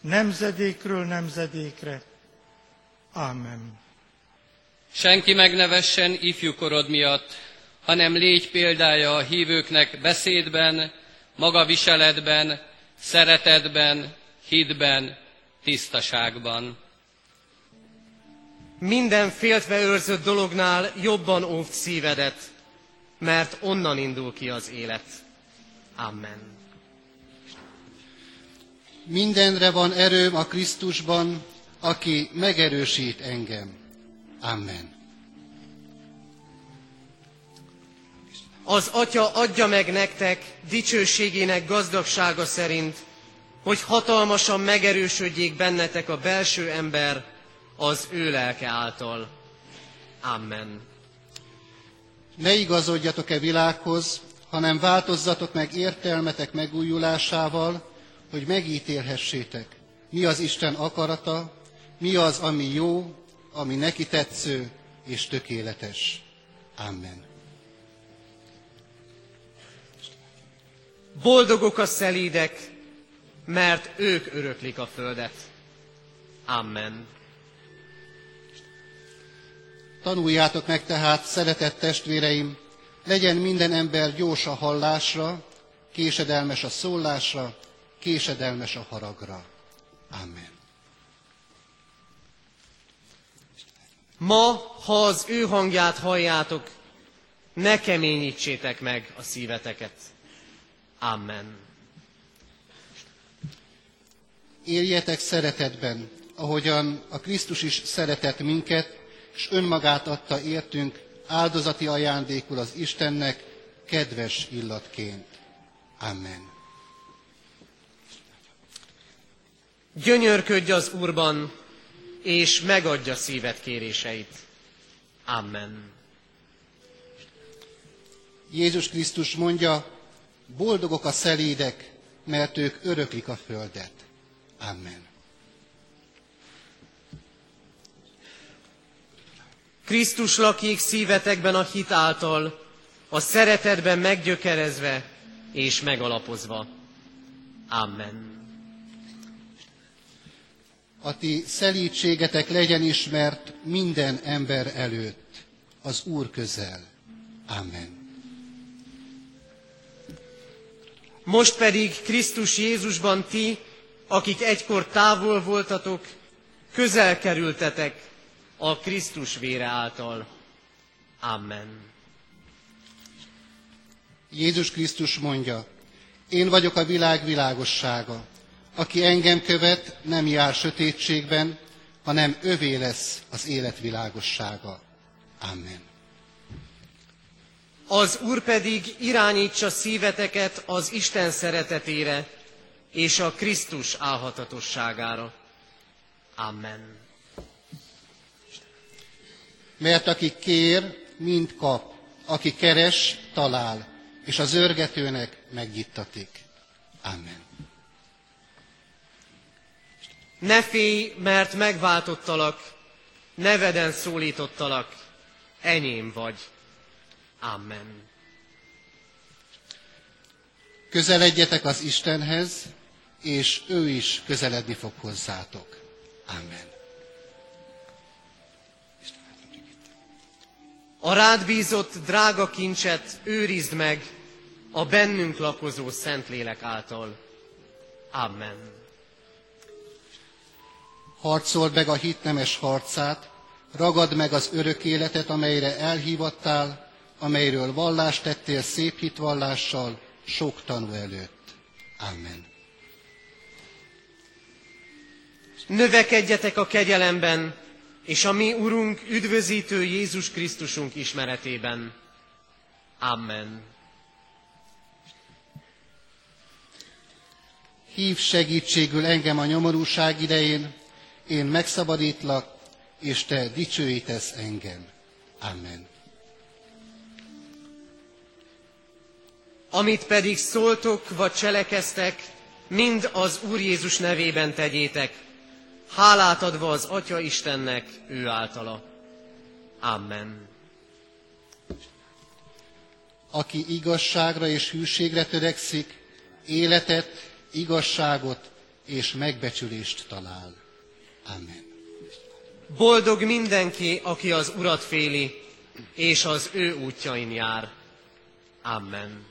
nemzedékről nemzedékre. Amen. Senki meg ne vessen ifjúkorod miatt, hanem légy példája a hívőknek beszédben, magaviseletben, szeretetben, hitben, tisztaságban. Minden féltve őrzött dolognál jobban óvd szívedet, mert onnan indul ki az élet. Amen. Mindenre van erőm a Krisztusban, aki megerősít engem. Amen. Az Atya adja meg nektek dicsőségének gazdagsága szerint, hogy hatalmasan megerősödjék bennetek a belső ember az ő lelke által. Amen. Ne igazodjatok-e világhoz, hanem változzatok meg értelmetek megújulásával, hogy megítélhessétek, mi az Isten akarata, mi az, ami jó, ami neki tetsző és tökéletes. Amen. Boldogok a szelídek, mert ők öröklik a földet. Amen. Tanuljátok meg tehát, szeretett testvéreim, legyen minden ember gyors a hallásra, késedelmes a szólásra, késedelmes a haragra. Amen. Ma, ha az ő hangját halljátok, ne keményítsétek meg a szíveteket. Amen. Éljetek szeretetben, ahogyan a Krisztus is szeretett minket, és önmagát adta értünk áldozati ajándékul az Istennek kedves illatként. Amen. Gyönyörködj az Úrban, és megadja szíved kéréseit. Amen. Jézus Krisztus mondja, boldogok a szelédek, mert ők öröklik a földet. Amen. Krisztus lakik szívetekben a hit által, a szeretetben meggyökerezve és megalapozva. Amen. A ti szelítségetek legyen ismert minden ember előtt, az Úr közel. Amen. Most pedig Krisztus Jézusban ti, akik egykor távol voltatok, közel kerültetek a Krisztus vére által. Amen. Jézus Krisztus mondja, én vagyok a világ világossága. Aki engem követ, nem jár sötétségben, hanem övé lesz az élet világossága. Amen. Az Úr pedig irányítsa szíveteket az Isten szeretetére és a Krisztus álhatatosságára. Amen. Mert aki kér, mind kap, aki keres, talál, és az örgetőnek megnyittatik. Amen. Ne félj, mert megváltottalak, neveden szólítottalak, enyém vagy. Amen. Közeledjetek az Istenhez, és ő is közeledni fog hozzátok. Amen. A rád bízott drága kincset őrizd meg a bennünk lakozó Szentlélek által. Amen. Harcold meg a hit nemes harcát, ragad meg az örök életet, amelyre elhívattál, amelyről vallást tettél szép hitvallással, sok tanú előtt. Amen. Növekedjetek a kegyelemben, és a mi Urunk, üdvözítő Jézus Krisztusunk ismeretében. Amen. Hív segítségül engem a nyomorúság idején, én megszabadítlak, és te dicsőítesz engem. Amen. Amit pedig szóltok vagy cselekeztek, mind az Úr Jézus nevében tegyétek, hálát adva az Atya Istennek ő általa. Amen. Aki igazságra és hűségre törekszik, életet, igazságot és megbecsülést talál. Amen. Boldog mindenki, aki az Urat féli, és az ő útjain jár. Amen.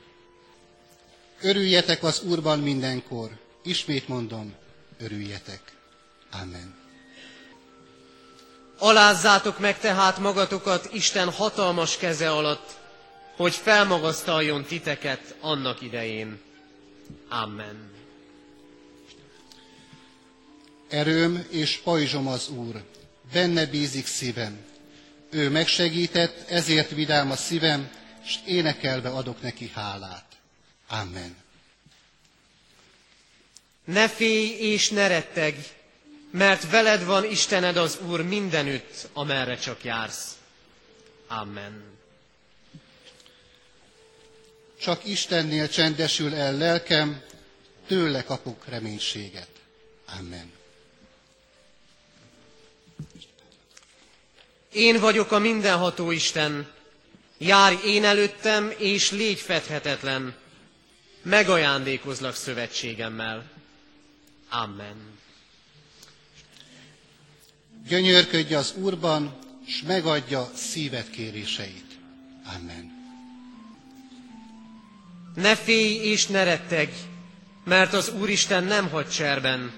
Örüljetek az Úrban mindenkor. Ismét mondom, örüljetek. Amen. Alázzátok meg tehát magatokat Isten hatalmas keze alatt, hogy felmagasztaljon titeket annak idején. Amen. Erőm és pajzsom az Úr, benne bízik szívem. Ő megsegített, ezért vidám a szívem, és énekelve adok neki hálát. Amen. Ne félj és ne retteg, mert veled van Istened az Úr mindenütt, amerre csak jársz. Amen. Csak Istennél csendesül el lelkem, tőle kapok reménységet. Amen. Én vagyok a mindenható Isten, járj én előttem, és légy fedhetetlen. Megajándékozlak szövetségemmel. Amen. Gyönyörködj az Úrban, s megadja szíved kéréseit. Amen. Ne félj és ne retteg, mert az Úristen nem hagy cserben,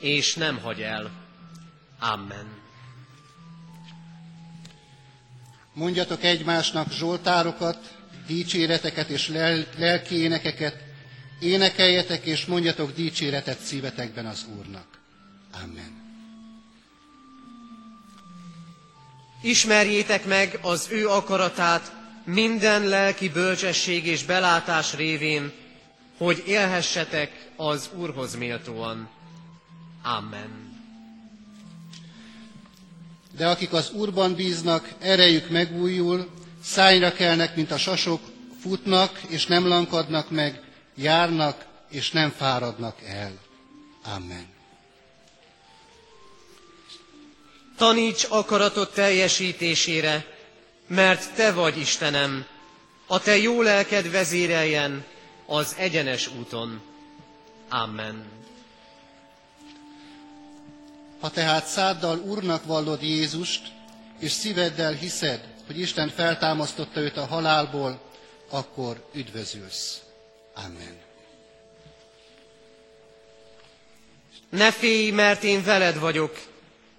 és nem hagy el. Amen. Mondjatok egymásnak zsoltárokat, dicséreteket és lel- lelki énekeket, énekeljetek és mondjatok dicséretet szívetekben az Úrnak. Amen. Ismerjétek meg az ő akaratát minden lelki bölcsesség és belátás révén, hogy élhessetek az Úrhoz méltóan. Amen. De akik az Úrban bíznak, erejük megújul, szájra kelnek, mint a sasok, futnak és nem lankadnak meg, járnak és nem fáradnak el. Amen. Taníts akaratot teljesítésére, mert Te vagy Istenem, a Te jó lelked vezéreljen az egyenes úton. Amen. Ha tehát száddal Úrnak vallod Jézust, és szíveddel hiszed, hogy Isten feltámasztotta őt a halálból, akkor üdvözülsz. Amen. Ne félj, mert én veled vagyok,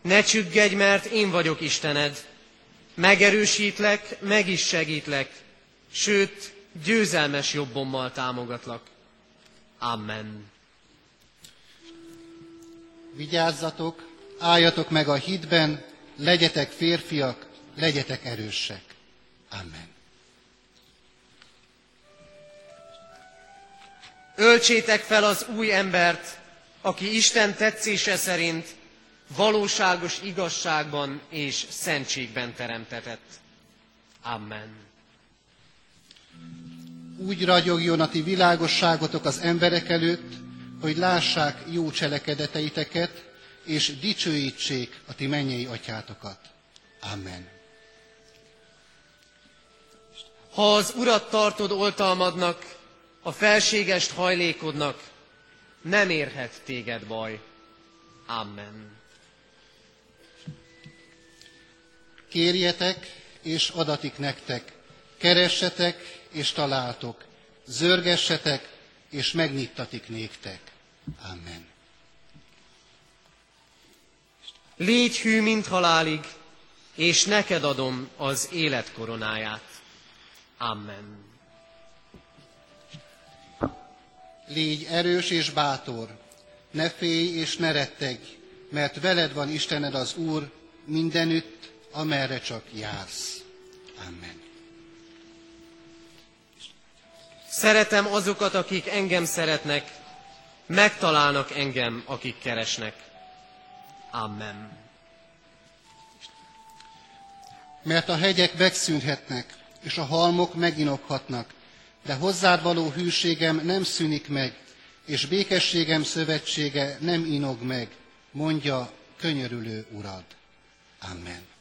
ne csüggedj, mert én vagyok Istened. Megerősítlek, meg is segítlek, sőt, győzelmes jobbommal támogatlak. Amen. Vigyázzatok, álljatok meg a hitben, legyetek férfiak, legyetek erősek. Amen. Öltsétek fel az új embert, aki Isten tetszése szerint valóságos igazságban és szentségben teremtetett. Amen. Úgy ragyogjon a ti világosságotok az emberek előtt, hogy lássák jó cselekedeteiteket, és dicsőítsék a ti mennyei atyátokat. Amen. Ha az Urat tartod oltalmadnak, a felségest hajlékodnak, nem érhet téged baj. Amen. Kérjetek, és adatik nektek. Keressetek, és találtok. Zörgessetek, és megnyittatik néktek. Amen. Légy hű, mint halálig, és neked adom az élet koronáját. Amen. Légy erős és bátor, ne félj és ne retteg, mert veled van Istened az Úr, mindenütt, amerre csak jársz. Amen. Szeretem azokat, akik engem szeretnek, megtalálnak engem, akik keresnek. Amen. Mert a hegyek megszűnhetnek, és a halmok meginokhatnak, de hozzád való hűségem nem szűnik meg, és békességem szövetsége nem inog meg, mondja könyörülő urad. Amen.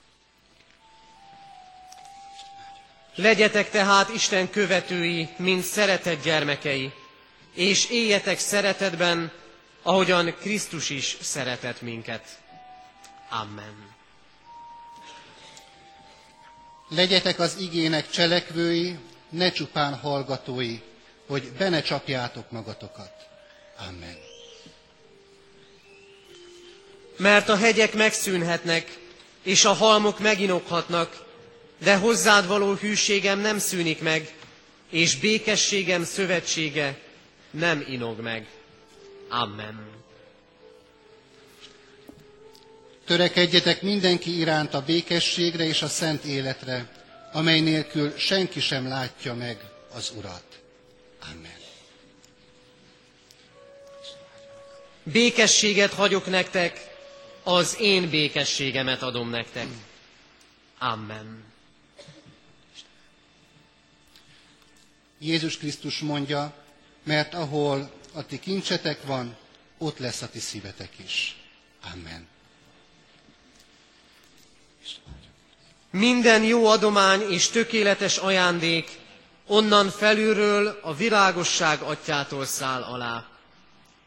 Legyetek tehát Isten követői, mint szeretett gyermekei, és éljetek szeretetben, ahogyan Krisztus is szeretett minket. Amen. Legyetek az igének cselekvői, ne csupán hallgatói, hogy be ne csapjátok magatokat. Amen. Mert a hegyek megszűnhetnek, és a halmok meginokhatnak, de hozzád való hűségem nem szűnik meg, és békességem szövetsége nem inog meg. Amen. Törekedjetek mindenki iránt a békességre és a szent életre, amely nélkül senki sem látja meg az Urat. Amen. Békességet hagyok nektek, az én békességemet adom nektek. Amen. Jézus Krisztus mondja, mert ahol a ti kincsetek van, ott lesz a ti szívetek is. Amen. Minden jó adomány és tökéletes ajándék onnan felülről a világosság atyától száll alá.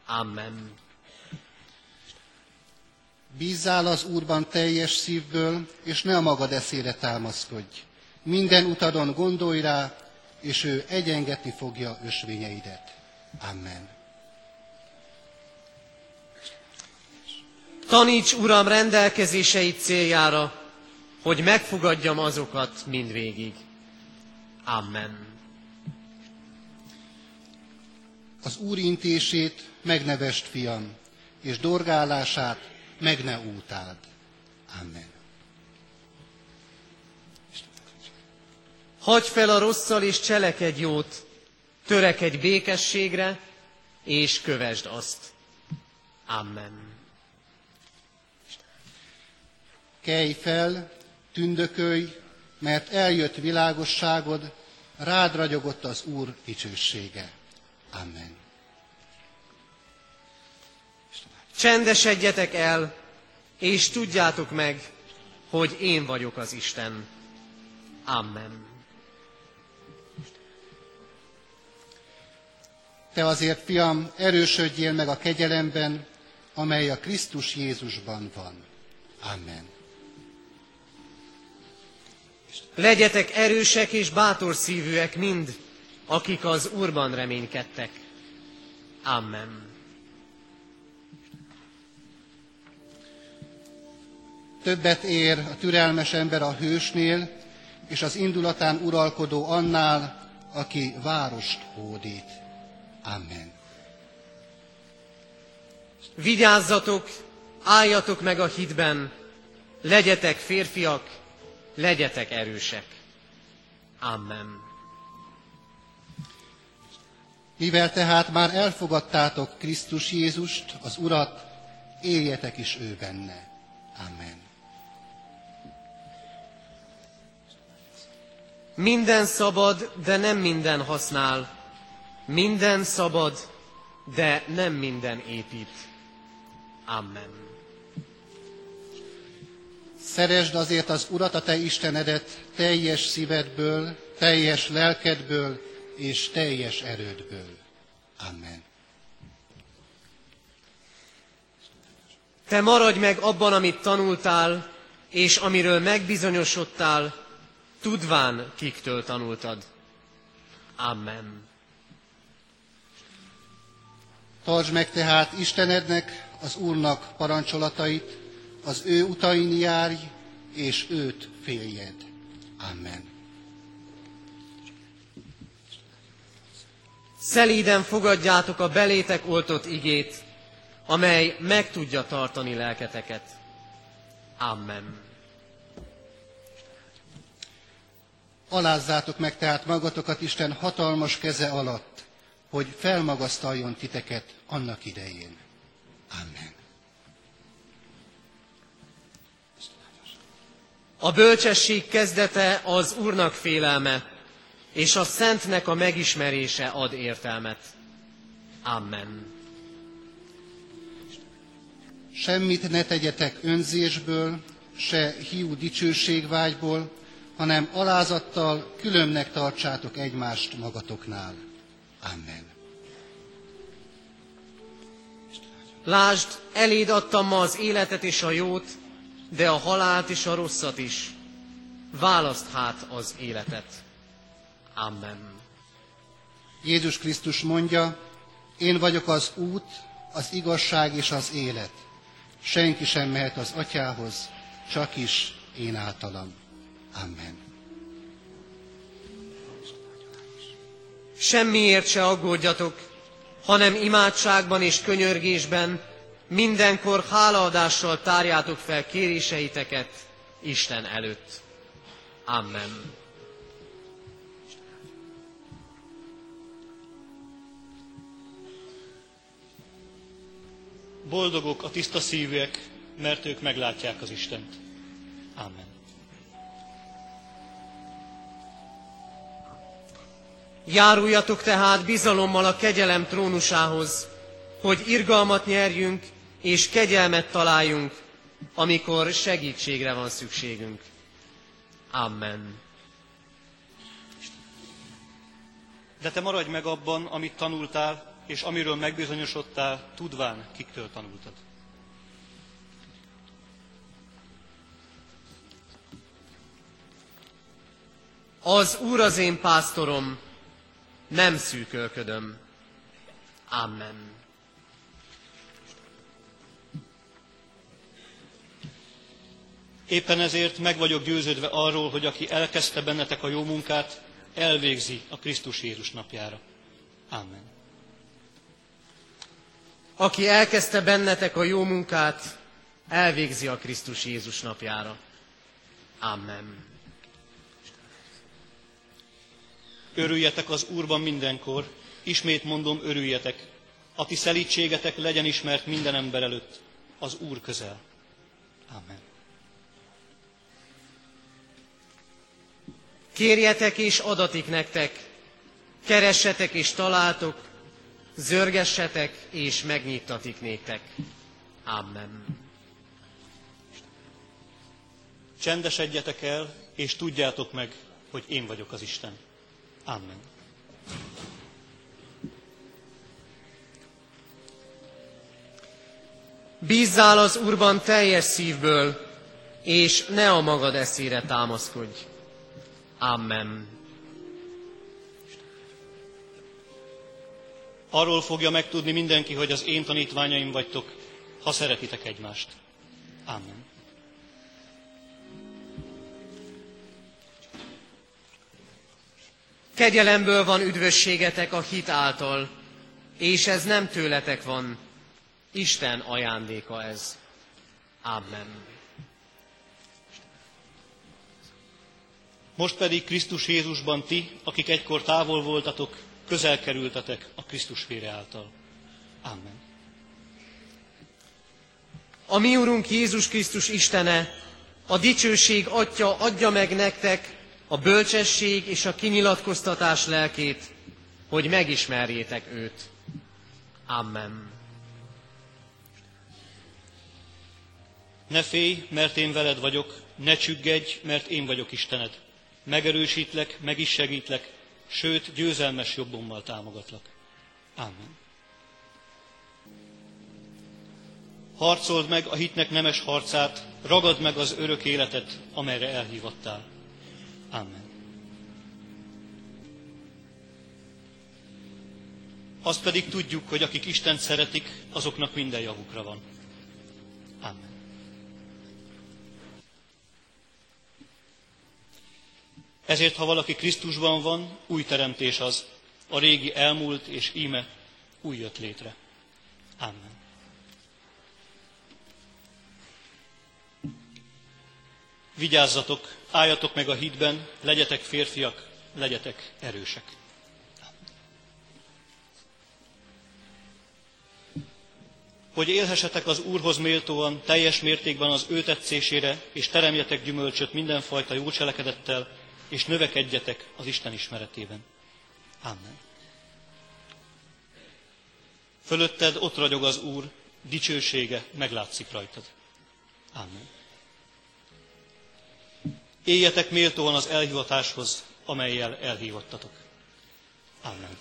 Amen. Bízzál az Úrban teljes szívből, és ne a magad eszére támaszkodj. Minden utadon gondolj rá, és ő egyengetni fogja ösvényeidet. Amen. Taníts, Uram, rendelkezéseit céljára, hogy megfogadjam azokat mindvégig. Amen. Az Úr intését megnevest, fiam, és dorgálását meg ne útáld. Amen. Hagy fel a rosszal és cselekedj jót, törekedj békességre, és kövesd azt. Amen. Kelj fel, tündökölj, mert eljött világosságod, rád ragyogott az Úr dicsősége. Amen. Csendesedjetek el, és tudjátok meg, hogy én vagyok az Isten. Amen. Te azért, fiam, erősödjél meg a kegyelemben, amely a Krisztus Jézusban van. Amen. Legyetek erősek és bátor szívűek mind, akik az Úrban reménykedtek. Amen. Többet ér a türelmes ember a hősnél, és az indulatán uralkodó annál, aki várost hódít. Amen. Vigyázzatok, álljatok meg a hitben, legyetek férfiak, legyetek erősek. Amen. Mivel tehát már elfogadtátok Krisztus Jézust, az Urat, éljetek is ő benne. Amen. Minden szabad, de nem minden használ. Minden szabad, de nem minden épít. Amen. Szeresd azért az Urat, a te Istenedet teljes szívedből, teljes lelkedből és teljes erődből. Amen. Te maradj meg abban, amit tanultál, és amiről megbizonyosodtál, tudván kiktől tanultad. Amen. Tartsd meg tehát Istenednek, az Úrnak parancsolatait, az ő utain járj, és őt féljed. Amen. Szelíden fogadjátok a belétek oltott igét, amely meg tudja tartani lelketeket. Amen. Alázzátok meg tehát magatokat Isten hatalmas keze alatt, hogy felmagasztaljon titeket annak idején. Amen. A bölcsesség kezdete az Úrnak félelme, és a Szentnek a megismerése ad értelmet. Amen. Semmit ne tegyetek önzésből, se hiú dicsőségvágyból, hanem alázattal különnek tartsátok egymást magatoknál. Amen. Lásd, eléd adtam ma az életet és a jót, de a halált és a rosszat is. Választ hát az életet. Amen. Jézus Krisztus mondja, én vagyok az út, az igazság és az élet. Senki sem mehet az atyához, csak is én általam. Amen. Semmiért se aggódjatok, hanem imádságban és könyörgésben mindenkor hálaadással tárjátok fel kéréseiteket Isten előtt. Amen. Boldogok a tiszta szívűek, mert ők meglátják az Istent. Amen. Járuljatok tehát bizalommal a kegyelem trónusához, hogy irgalmat nyerjünk és kegyelmet találjunk, amikor segítségre van szükségünk. Amen. De te maradj meg abban, amit tanultál, és amiről megbizonyosodtál, tudván, kiktől tanultad. Az Úr az én pásztorom, nem szűkölködöm. Amen. Éppen ezért meg vagyok győződve arról, hogy aki elkezdte bennetek a jó munkát, elvégzi a Krisztus Jézus napjára. Amen. Aki elkezdte bennetek a jó munkát, elvégzi a Krisztus Jézus napjára. Amen. Örüljetek az Úrban mindenkor, ismét mondom, örüljetek. A ti szelítségetek legyen ismert minden ember előtt, az Úr közel. Amen. Kérjetek és adatik nektek, keressetek és találtok, zörgessetek és megnyittatik néktek. Amen. Csendesedjetek el, és tudjátok meg, hogy én vagyok az Isten. Amen. Bízzál az Úrban teljes szívből, és ne a magad eszére támaszkodj. Amen. Arról fogja megtudni mindenki, hogy az én tanítványaim vagytok, ha szeretitek egymást. Amen. Kegyelemből van üdvösségetek a hit által, és ez nem tőletek van, Isten ajándéka ez. Amen. Most pedig Krisztus Jézusban ti, akik egykor távol voltatok, közel kerültetek a Krisztus vére által. Amen. A mi Urunk Jézus Krisztus Istene, a dicsőség Atya adja meg nektek a bölcsesség és a kinyilatkoztatás lelkét, hogy megismerjétek őt. Amen. Ne félj, mert én veled vagyok, ne csüggedj, mert én vagyok Istened. Megerősítlek, meg is segítlek, sőt, győzelmes jobbommal támogatlak. Amen. Harcold meg a hitnek nemes harcát, ragad meg az örök életet, amelyre elhívattál. Amen. Azt pedig tudjuk, hogy akik Isten szeretik, azoknak minden javukra van. Amen. Ezért, ha valaki Krisztusban van, új teremtés az, a régi elmúlt, és íme új jött létre. Amen. Vigyázzatok, álljatok meg a hídben, legyetek férfiak, legyetek erősek. Hogy élhessetek az Úrhoz méltóan, teljes mértékben az ő tetszésére, és teremjetek gyümölcsöt mindenfajta jó cselekedettel, és növekedjetek az Isten ismeretében. Amen. Fölötted ott ragyog az Úr, dicsősége meglátszik rajtad. Amen. Éljetek méltóan az elhivatáshoz, amelyel elhívattatok. Amen.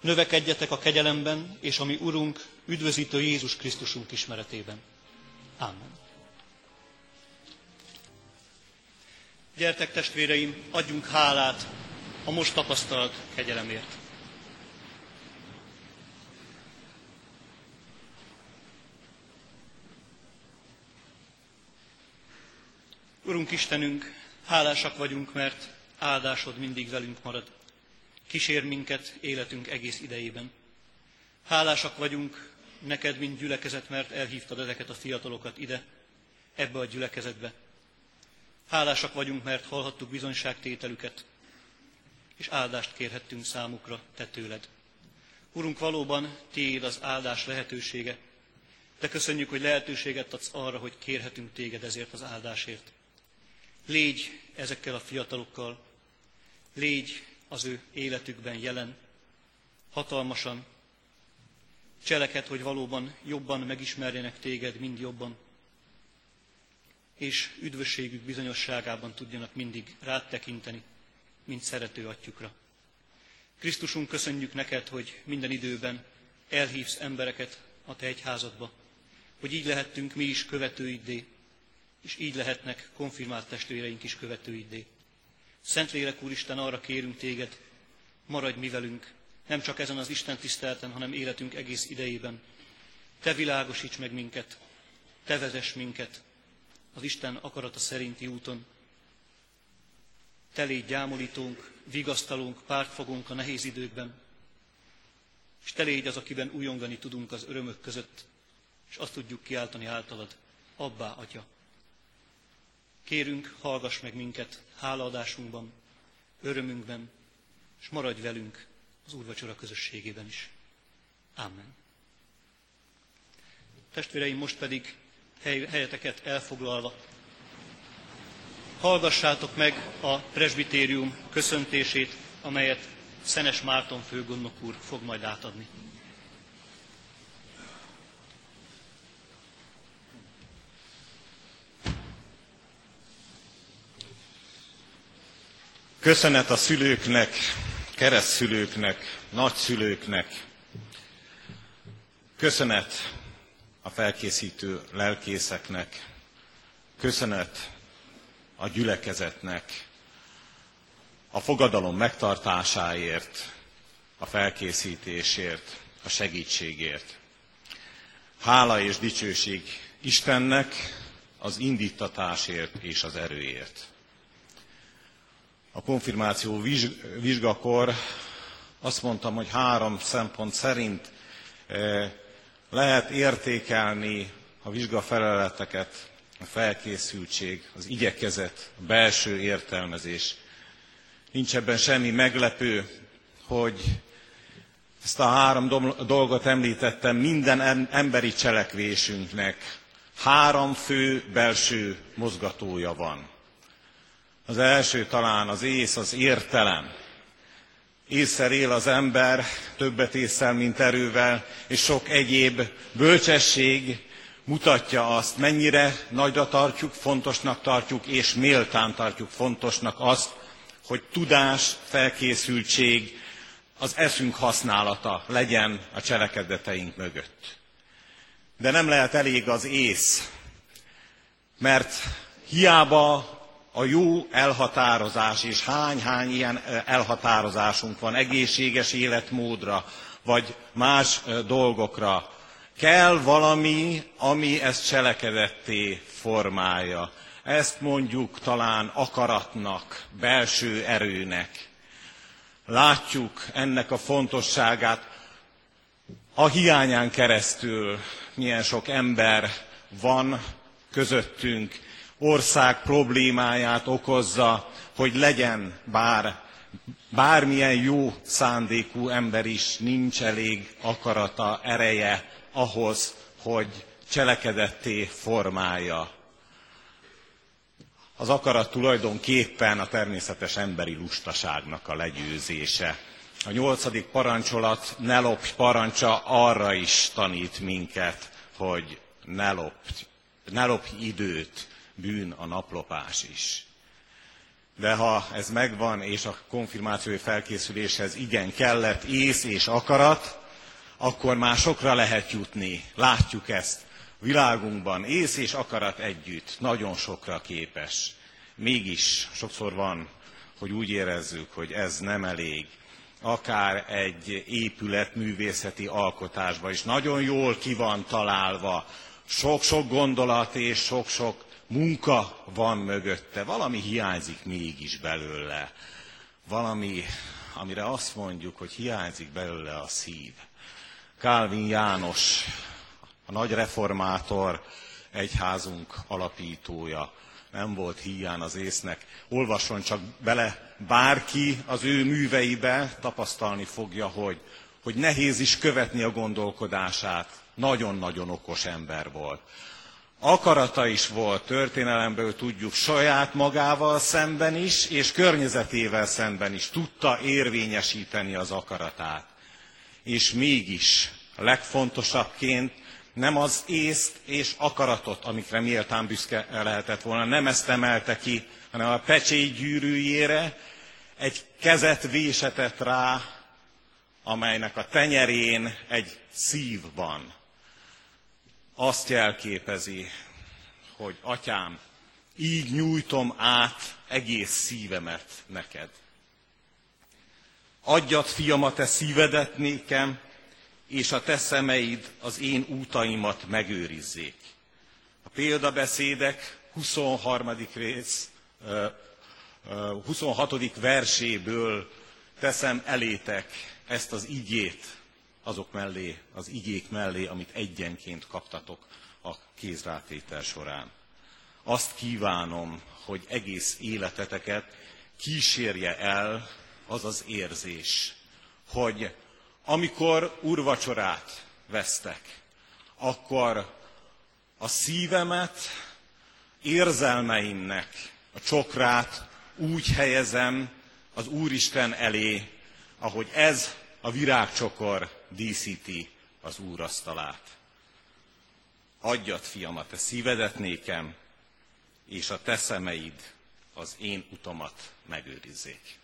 Növekedjetek a kegyelemben, és a mi Urunk, üdvözítő Jézus Krisztusunk ismeretében. Amen. Gyertek testvéreim, adjunk hálát a most tapasztalt kegyelemért. Urunk Istenünk, hálásak vagyunk, mert áldásod mindig velünk marad. Kísér minket életünk egész idejében. Hálásak vagyunk neked, mint gyülekezet, mert elhívtad ezeket a fiatalokat ide, ebbe a gyülekezetbe. Hálásak vagyunk, mert hallhattuk bizonyságtételüket, és áldást kérhettünk számukra te tőled. Urunk, valóban tiéd az áldás lehetősége, de köszönjük, hogy lehetőséget adsz arra, hogy kérhetünk téged ezért az áldásért. Légy ezekkel a fiatalokkal, légy az ő életükben jelen, hatalmasan, cseleked, hogy valóban jobban megismerjenek téged, mind jobban, és üdvösségük bizonyosságában tudjanak mindig rád tekinteni, mint szerető atyukra. Krisztusunk, köszönjük neked, hogy minden időben elhívsz embereket a te egyházadba, hogy így lehettünk mi is követőiddé, és így lehetnek konfirmált testvéreink is követőiddé. Szentlélek Úristen, arra kérünk téged, maradj mi velünk, nem csak ezen az Isten tisztelten, hanem életünk egész idejében. Te világosíts meg minket, te vezess minket az Isten akarata szerinti úton. Te légy gyámolítónk, vigasztalónk, pártfogónk a nehéz időkben, és te légy az, akiben újongani tudunk az örömök között, és azt tudjuk kiáltani általad, Abbá, Atya. Kérünk, hallgass meg minket hálaadásunkban, örömünkben, és maradj velünk az úrvacsora közösségében is. Amen. Testvéreim, most pedig helyeteket elfoglalva, hallgassátok meg a presbitérium köszöntését, amelyet Szenes Márton főgondnok úr fog majd átadni. Köszönet a szülőknek, keresztszülőknek, nagyszülőknek. Köszönet a felkészítő lelkészeknek. Köszönet a gyülekezetnek a fogadalom megtartásáért, a felkészítésért, a segítségért. Hála és dicsőség Istennek az indítatásért és az erőért a konfirmáció vizsgakor azt mondtam, hogy három szempont szerint eh, lehet értékelni a vizsgafelületeket, a felkészültség, az igyekezet, a belső értelmezés. Nincs ebben semmi meglepő, hogy ezt a három dolgot említettem minden emberi cselekvésünknek. Három fő belső mozgatója van. Az első talán az ész, az értelem. Észszer él az ember, többet észszel, mint erővel, és sok egyéb bölcsesség mutatja azt, mennyire nagyra tartjuk, fontosnak tartjuk, és méltán tartjuk fontosnak azt, hogy tudás, felkészültség, az eszünk használata legyen a cselekedeteink mögött. De nem lehet elég az ész, mert hiába a jó elhatározás, és hány-hány ilyen elhatározásunk van egészséges életmódra, vagy más dolgokra. Kell valami, ami ezt cselekedetté formálja. Ezt mondjuk talán akaratnak, belső erőnek. Látjuk ennek a fontosságát a hiányán keresztül, milyen sok ember van közöttünk, ország problémáját okozza, hogy legyen bár bármilyen jó szándékú ember is, nincs elég akarata, ereje ahhoz, hogy cselekedetté formálja. Az akarat tulajdonképpen a természetes emberi lustaságnak a legyőzése. A nyolcadik parancsolat, ne lopj parancsa arra is tanít minket, hogy ne lopj, ne lopj időt, bűn a naplopás is. De ha ez megvan, és a konfirmációi felkészüléshez igen kellett ész és akarat, akkor már sokra lehet jutni. Látjuk ezt világunkban, ész és akarat együtt, nagyon sokra képes. Mégis sokszor van, hogy úgy érezzük, hogy ez nem elég. Akár egy épület művészeti alkotásban is nagyon jól ki van találva, sok-sok gondolat és sok-sok munka van mögötte, valami hiányzik mégis belőle. Valami, amire azt mondjuk, hogy hiányzik belőle a szív. Kálvin János, a nagy reformátor, egyházunk alapítója, nem volt hiány az észnek. Olvasson csak bele bárki az ő műveibe, tapasztalni fogja, hogy, hogy nehéz is követni a gondolkodását. Nagyon-nagyon okos ember volt akarata is volt, történelemből tudjuk, saját magával szemben is, és környezetével szemben is tudta érvényesíteni az akaratát. És mégis a legfontosabbként nem az észt és akaratot, amikre méltán büszke lehetett volna, nem ezt emelte ki, hanem a pecsét gyűrűjére egy kezet vésetett rá, amelynek a tenyerén egy szív van azt jelképezi, hogy atyám, így nyújtom át egész szívemet neked. Adjad, fiam, a te szívedet nékem, és a te szemeid az én útaimat megőrizzék. A példabeszédek 23. rész, 26. verséből teszem elétek ezt az igét, azok mellé, az igék mellé, amit egyenként kaptatok a kézrátétel során. Azt kívánom, hogy egész életeteket kísérje el az az érzés, hogy amikor urvacsorát vesztek, akkor a szívemet, érzelmeimnek a csokrát úgy helyezem az Úristen elé, ahogy ez a virágcsokor díszíti az Úr asztalát. Adjad, fiam, a te szívedet nékem, és a te szemeid az én utamat megőrizzék.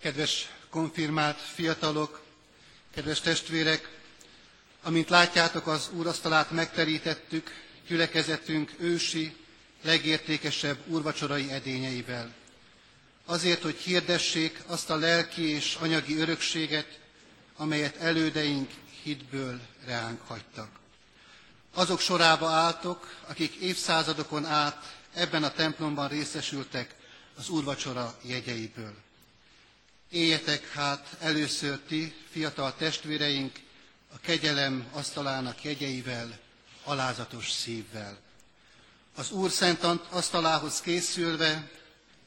Kedves konfirmált fiatalok, kedves testvérek, amint látjátok, az úrasztalát megterítettük, gyülekezetünk ősi, legértékesebb úrvacsorai edényeivel. Azért, hogy hirdessék azt a lelki és anyagi örökséget, amelyet elődeink hitből reánk hagytak. Azok sorába álltok, akik évszázadokon át ebben a templomban részesültek az úrvacsora jegyeiből. Éljetek hát először ti, fiatal testvéreink, a kegyelem asztalának jegyeivel, alázatos szívvel. Az Úr szent asztalához készülve,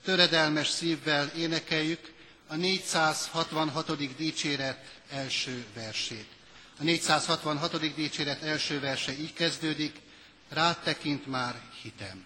töredelmes szívvel énekeljük a 466. dicséret első versét. A 466. dicséret első verse így kezdődik, rád tekint már hitem.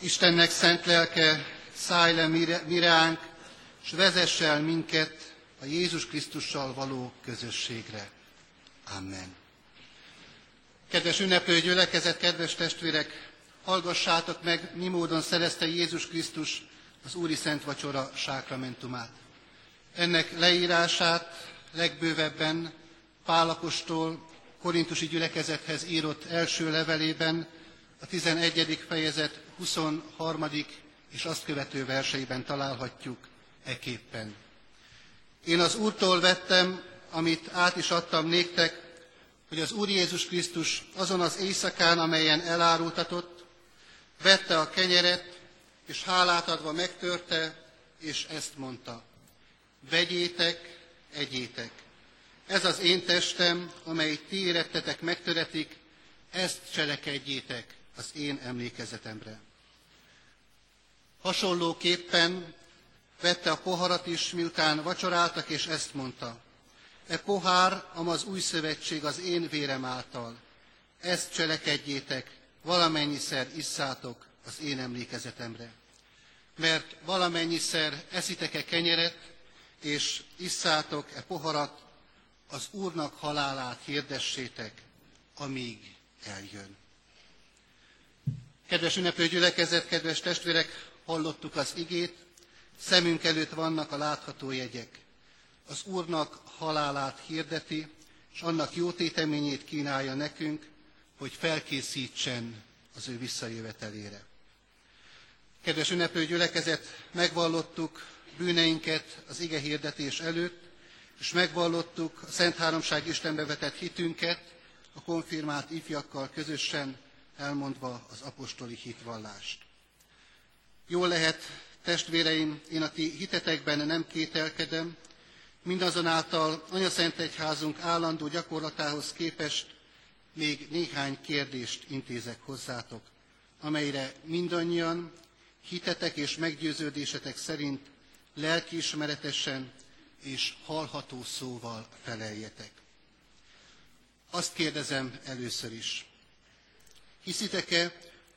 Istennek szent lelke, szállj le miránk, s vezess el minket a Jézus Krisztussal való közösségre. Amen. Kedves ünneplő gyülekezet, kedves testvérek, hallgassátok meg, mi módon szerezte Jézus Krisztus az Úri Szent Vacsora sákramentumát. Ennek leírását legbővebben Pálapostól korintusi gyülekezethez írott első levelében, a 11. fejezet 23. és azt követő verseiben találhatjuk eképpen. Én az Úrtól vettem, amit át is adtam néktek, hogy az Úr Jézus Krisztus azon az éjszakán, amelyen elárultatott, vette a kenyeret, és hálát adva megtörte, és ezt mondta. Vegyétek, egyétek. Ez az én testem, amely ti érettetek megtöretik, ezt cselekedjétek az én emlékezetemre. Hasonlóképpen vette a poharat is, miután vacsoráltak, és ezt mondta. E pohár, amaz új szövetség az én vérem által. Ezt cselekedjétek, valamennyiszer isszátok az én emlékezetemre. Mert valamennyiszer eszitek-e kenyeret, és isszátok e poharat, az Úrnak halálát hirdessétek, amíg eljön. Kedves ünneplő gyülekezet, kedves testvérek, hallottuk az igét, szemünk előtt vannak a látható jegyek. Az Úrnak halálát hirdeti, és annak jó téteményét kínálja nekünk, hogy felkészítsen az ő visszajövetelére. Kedves ünneplő gyülekezet, megvallottuk bűneinket az ige hirdetés előtt, és megvallottuk a Szent Háromság Istenbe vetett hitünket a konfirmált ifjakkal közösen, elmondva az apostoli hitvallást. Jól lehet, testvéreim, én a ti hitetekben nem kételkedem, mindazonáltal Anyaszent Egyházunk állandó gyakorlatához képest még néhány kérdést intézek hozzátok, amelyre mindannyian hitetek és meggyőződésetek szerint lelkiismeretesen és hallható szóval feleljetek. Azt kérdezem először is. Hiszitek-e,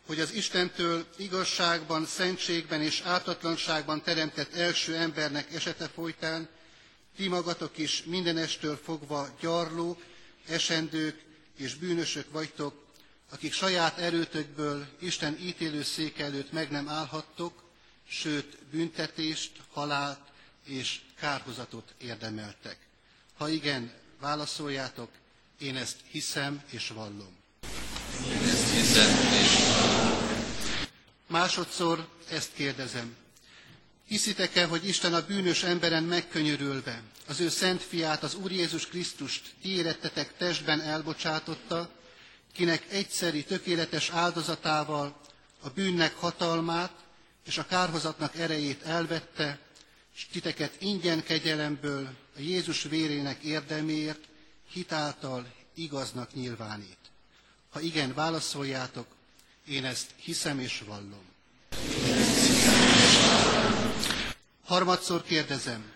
hogy az Istentől igazságban, szentségben és ártatlanságban teremtett első embernek esete folytán ti magatok is mindenestől fogva gyarlók, esendők és bűnösök vagytok, akik saját erőtökből Isten ítélő széke előtt meg nem állhattok, sőt büntetést, halált és kárhozatot érdemeltek. Ha igen, válaszoljátok, én ezt hiszem és vallom. Én ezt hiszem és. Másodszor ezt kérdezem. Hiszitek-e, hogy Isten a bűnös emberen megkönyörülve az ő szent fiát, az Úr Jézus Krisztust ti érettetek testben elbocsátotta, kinek egyszeri tökéletes áldozatával a bűnnek hatalmát és a kárhozatnak erejét elvette, és titeket ingyen kegyelemből a Jézus vérének érdeméért hitáltal igaznak nyilvánít. Ha igen, válaszoljátok, én ezt hiszem és vallom. Harmadszor kérdezem,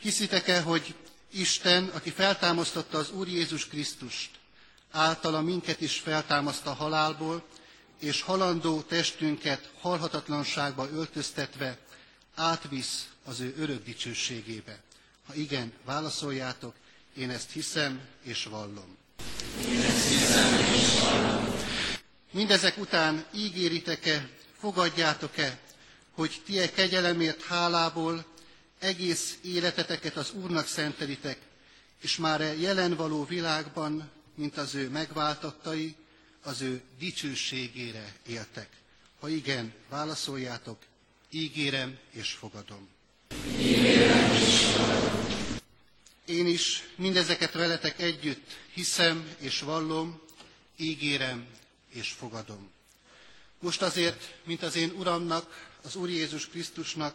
hiszitek-e, hogy Isten, aki feltámasztotta az Úr Jézus Krisztust, általa minket is feltámaszt a halálból, és halandó testünket halhatatlanságba öltöztetve átvisz az ő örök dicsőségébe. Ha igen, válaszoljátok, én ezt hiszem és vallom. Én ezt hiszem és vallom. Mindezek után ígéritek-e, fogadjátok-e, hogy ti e kegyelemért hálából egész életeteket az Úrnak szentelitek, és már e jelen való világban, mint az ő megváltattai, az ő dicsőségére éltek. Ha igen, válaszoljátok, ígérem és fogadom. Ígérem és fogadom. Én is mindezeket veletek együtt hiszem és vallom, ígérem és fogadom. Most azért, mint az én Uramnak, az Úr Jézus Krisztusnak,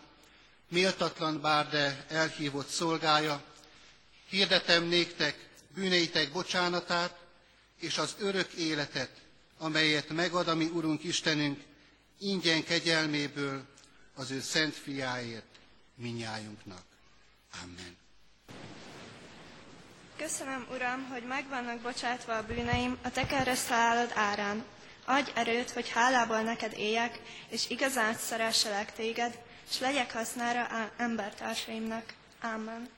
méltatlan bár de elhívott szolgája, hirdetem néktek bűneitek bocsánatát és az örök életet, amelyet megad a mi Urunk Istenünk ingyen kegyelméből az ő szent fiáért minnyájunknak. Amen. Köszönöm, Uram, hogy meg vannak bocsátva a bűneim a te kereszthalálod árán. Adj erőt, hogy hálából neked éljek, és igazán szeresselek téged, és legyek hasznára embertársaimnak. Amen.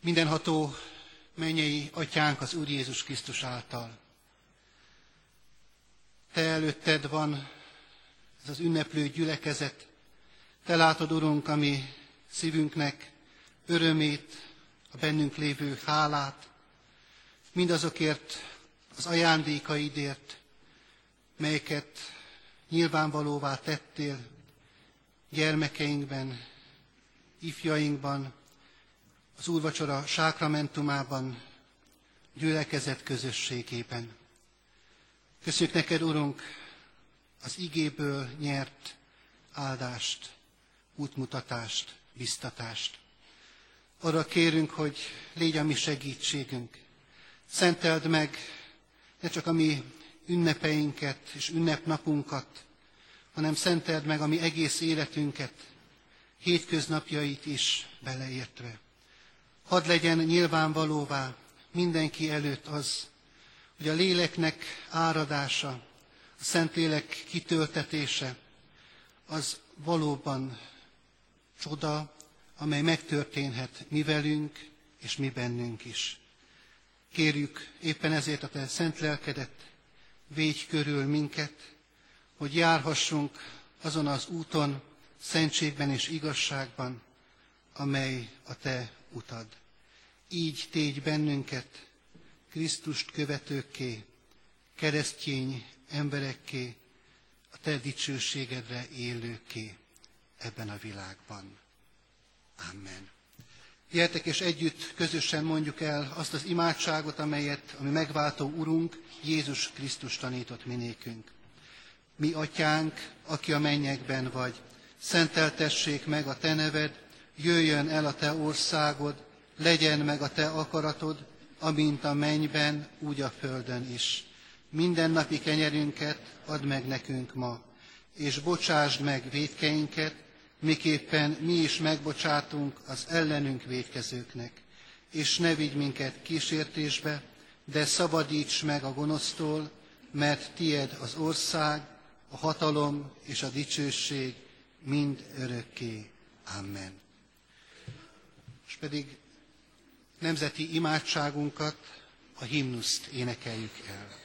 Mindenható mennyei atyánk az Úr Jézus Krisztus által. Te előtted van ez az ünneplő gyülekezet. Te látod, Urunk, ami szívünknek örömét, a bennünk lévő hálát, mindazokért az ajándékaidért, melyeket nyilvánvalóvá tettél gyermekeinkben, ifjainkban, az úrvacsora sákramentumában, gyülekezet közösségében. Köszönjük neked, Urunk, az igéből nyert áldást, útmutatást, biztatást. Arra kérünk, hogy légy a mi segítségünk. Szenteld meg ne csak a mi ünnepeinket és ünnepnapunkat, hanem szenteld meg a mi egész életünket, hétköznapjait is beleértve. Hadd legyen nyilvánvalóvá mindenki előtt az, hogy a léleknek áradása, a Szentlélek kitöltetése, az valóban csoda, amely megtörténhet mi velünk és mi bennünk is. Kérjük éppen ezért a Te szent lelkedet, védj körül minket, hogy járhassunk azon az úton, szentségben és igazságban, amely a Te utad. Így tégy bennünket Krisztust követőkké, keresztény emberekké, a Te dicsőségedre élőké ebben a világban. Amen. Gyertek és együtt közösen mondjuk el azt az imádságot, amelyet ami megváltó Urunk Jézus Krisztus tanított minékünk. Mi atyánk, aki a mennyekben vagy, szenteltessék meg a te neved, jöjjön el a te országod, legyen meg a te akaratod, amint a mennyben, úgy a földön is. Minden napi kenyerünket add meg nekünk ma, és bocsásd meg védkeinket, miképpen mi is megbocsátunk az ellenünk védkezőknek. És ne vigy minket kísértésbe, de szabadíts meg a gonosztól, mert tied az ország, a hatalom és a dicsőség mind örökké. Amen. És pedig nemzeti imádságunkat, a himnuszt énekeljük el.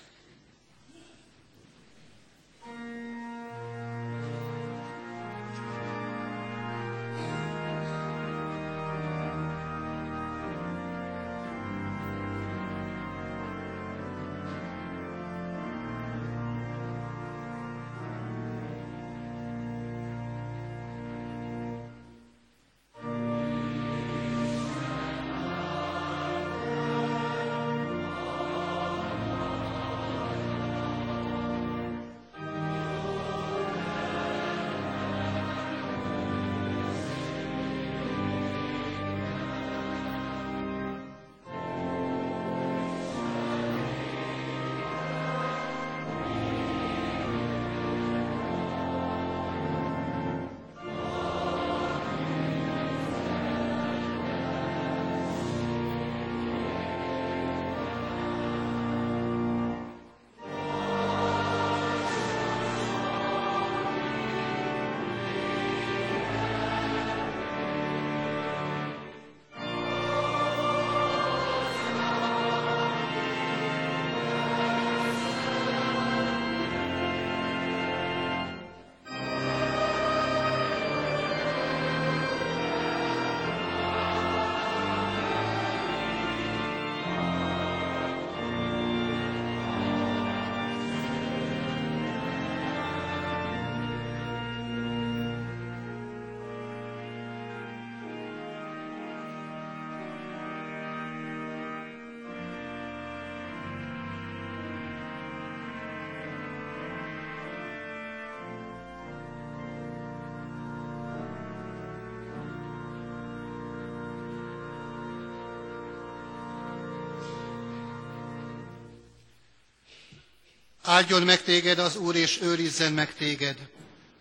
Áldjon meg téged az Úr, és őrizzen meg téged.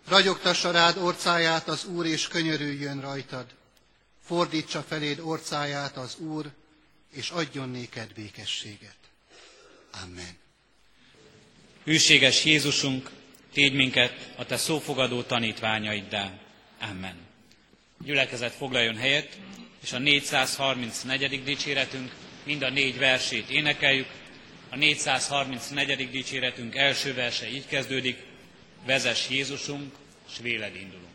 Ragyogtassa rád orcáját az Úr, és könyörüljön rajtad. Fordítsa feléd orcáját az Úr, és adjon néked békességet. Amen. Hűséges Jézusunk, tégy minket a Te szófogadó tanítványaiddá. Amen. Gyülekezet foglaljon helyet, és a 434. dicséretünk mind a négy versét énekeljük. A 434. dicséretünk első verse így kezdődik, vezes Jézusunk, s véled indulunk.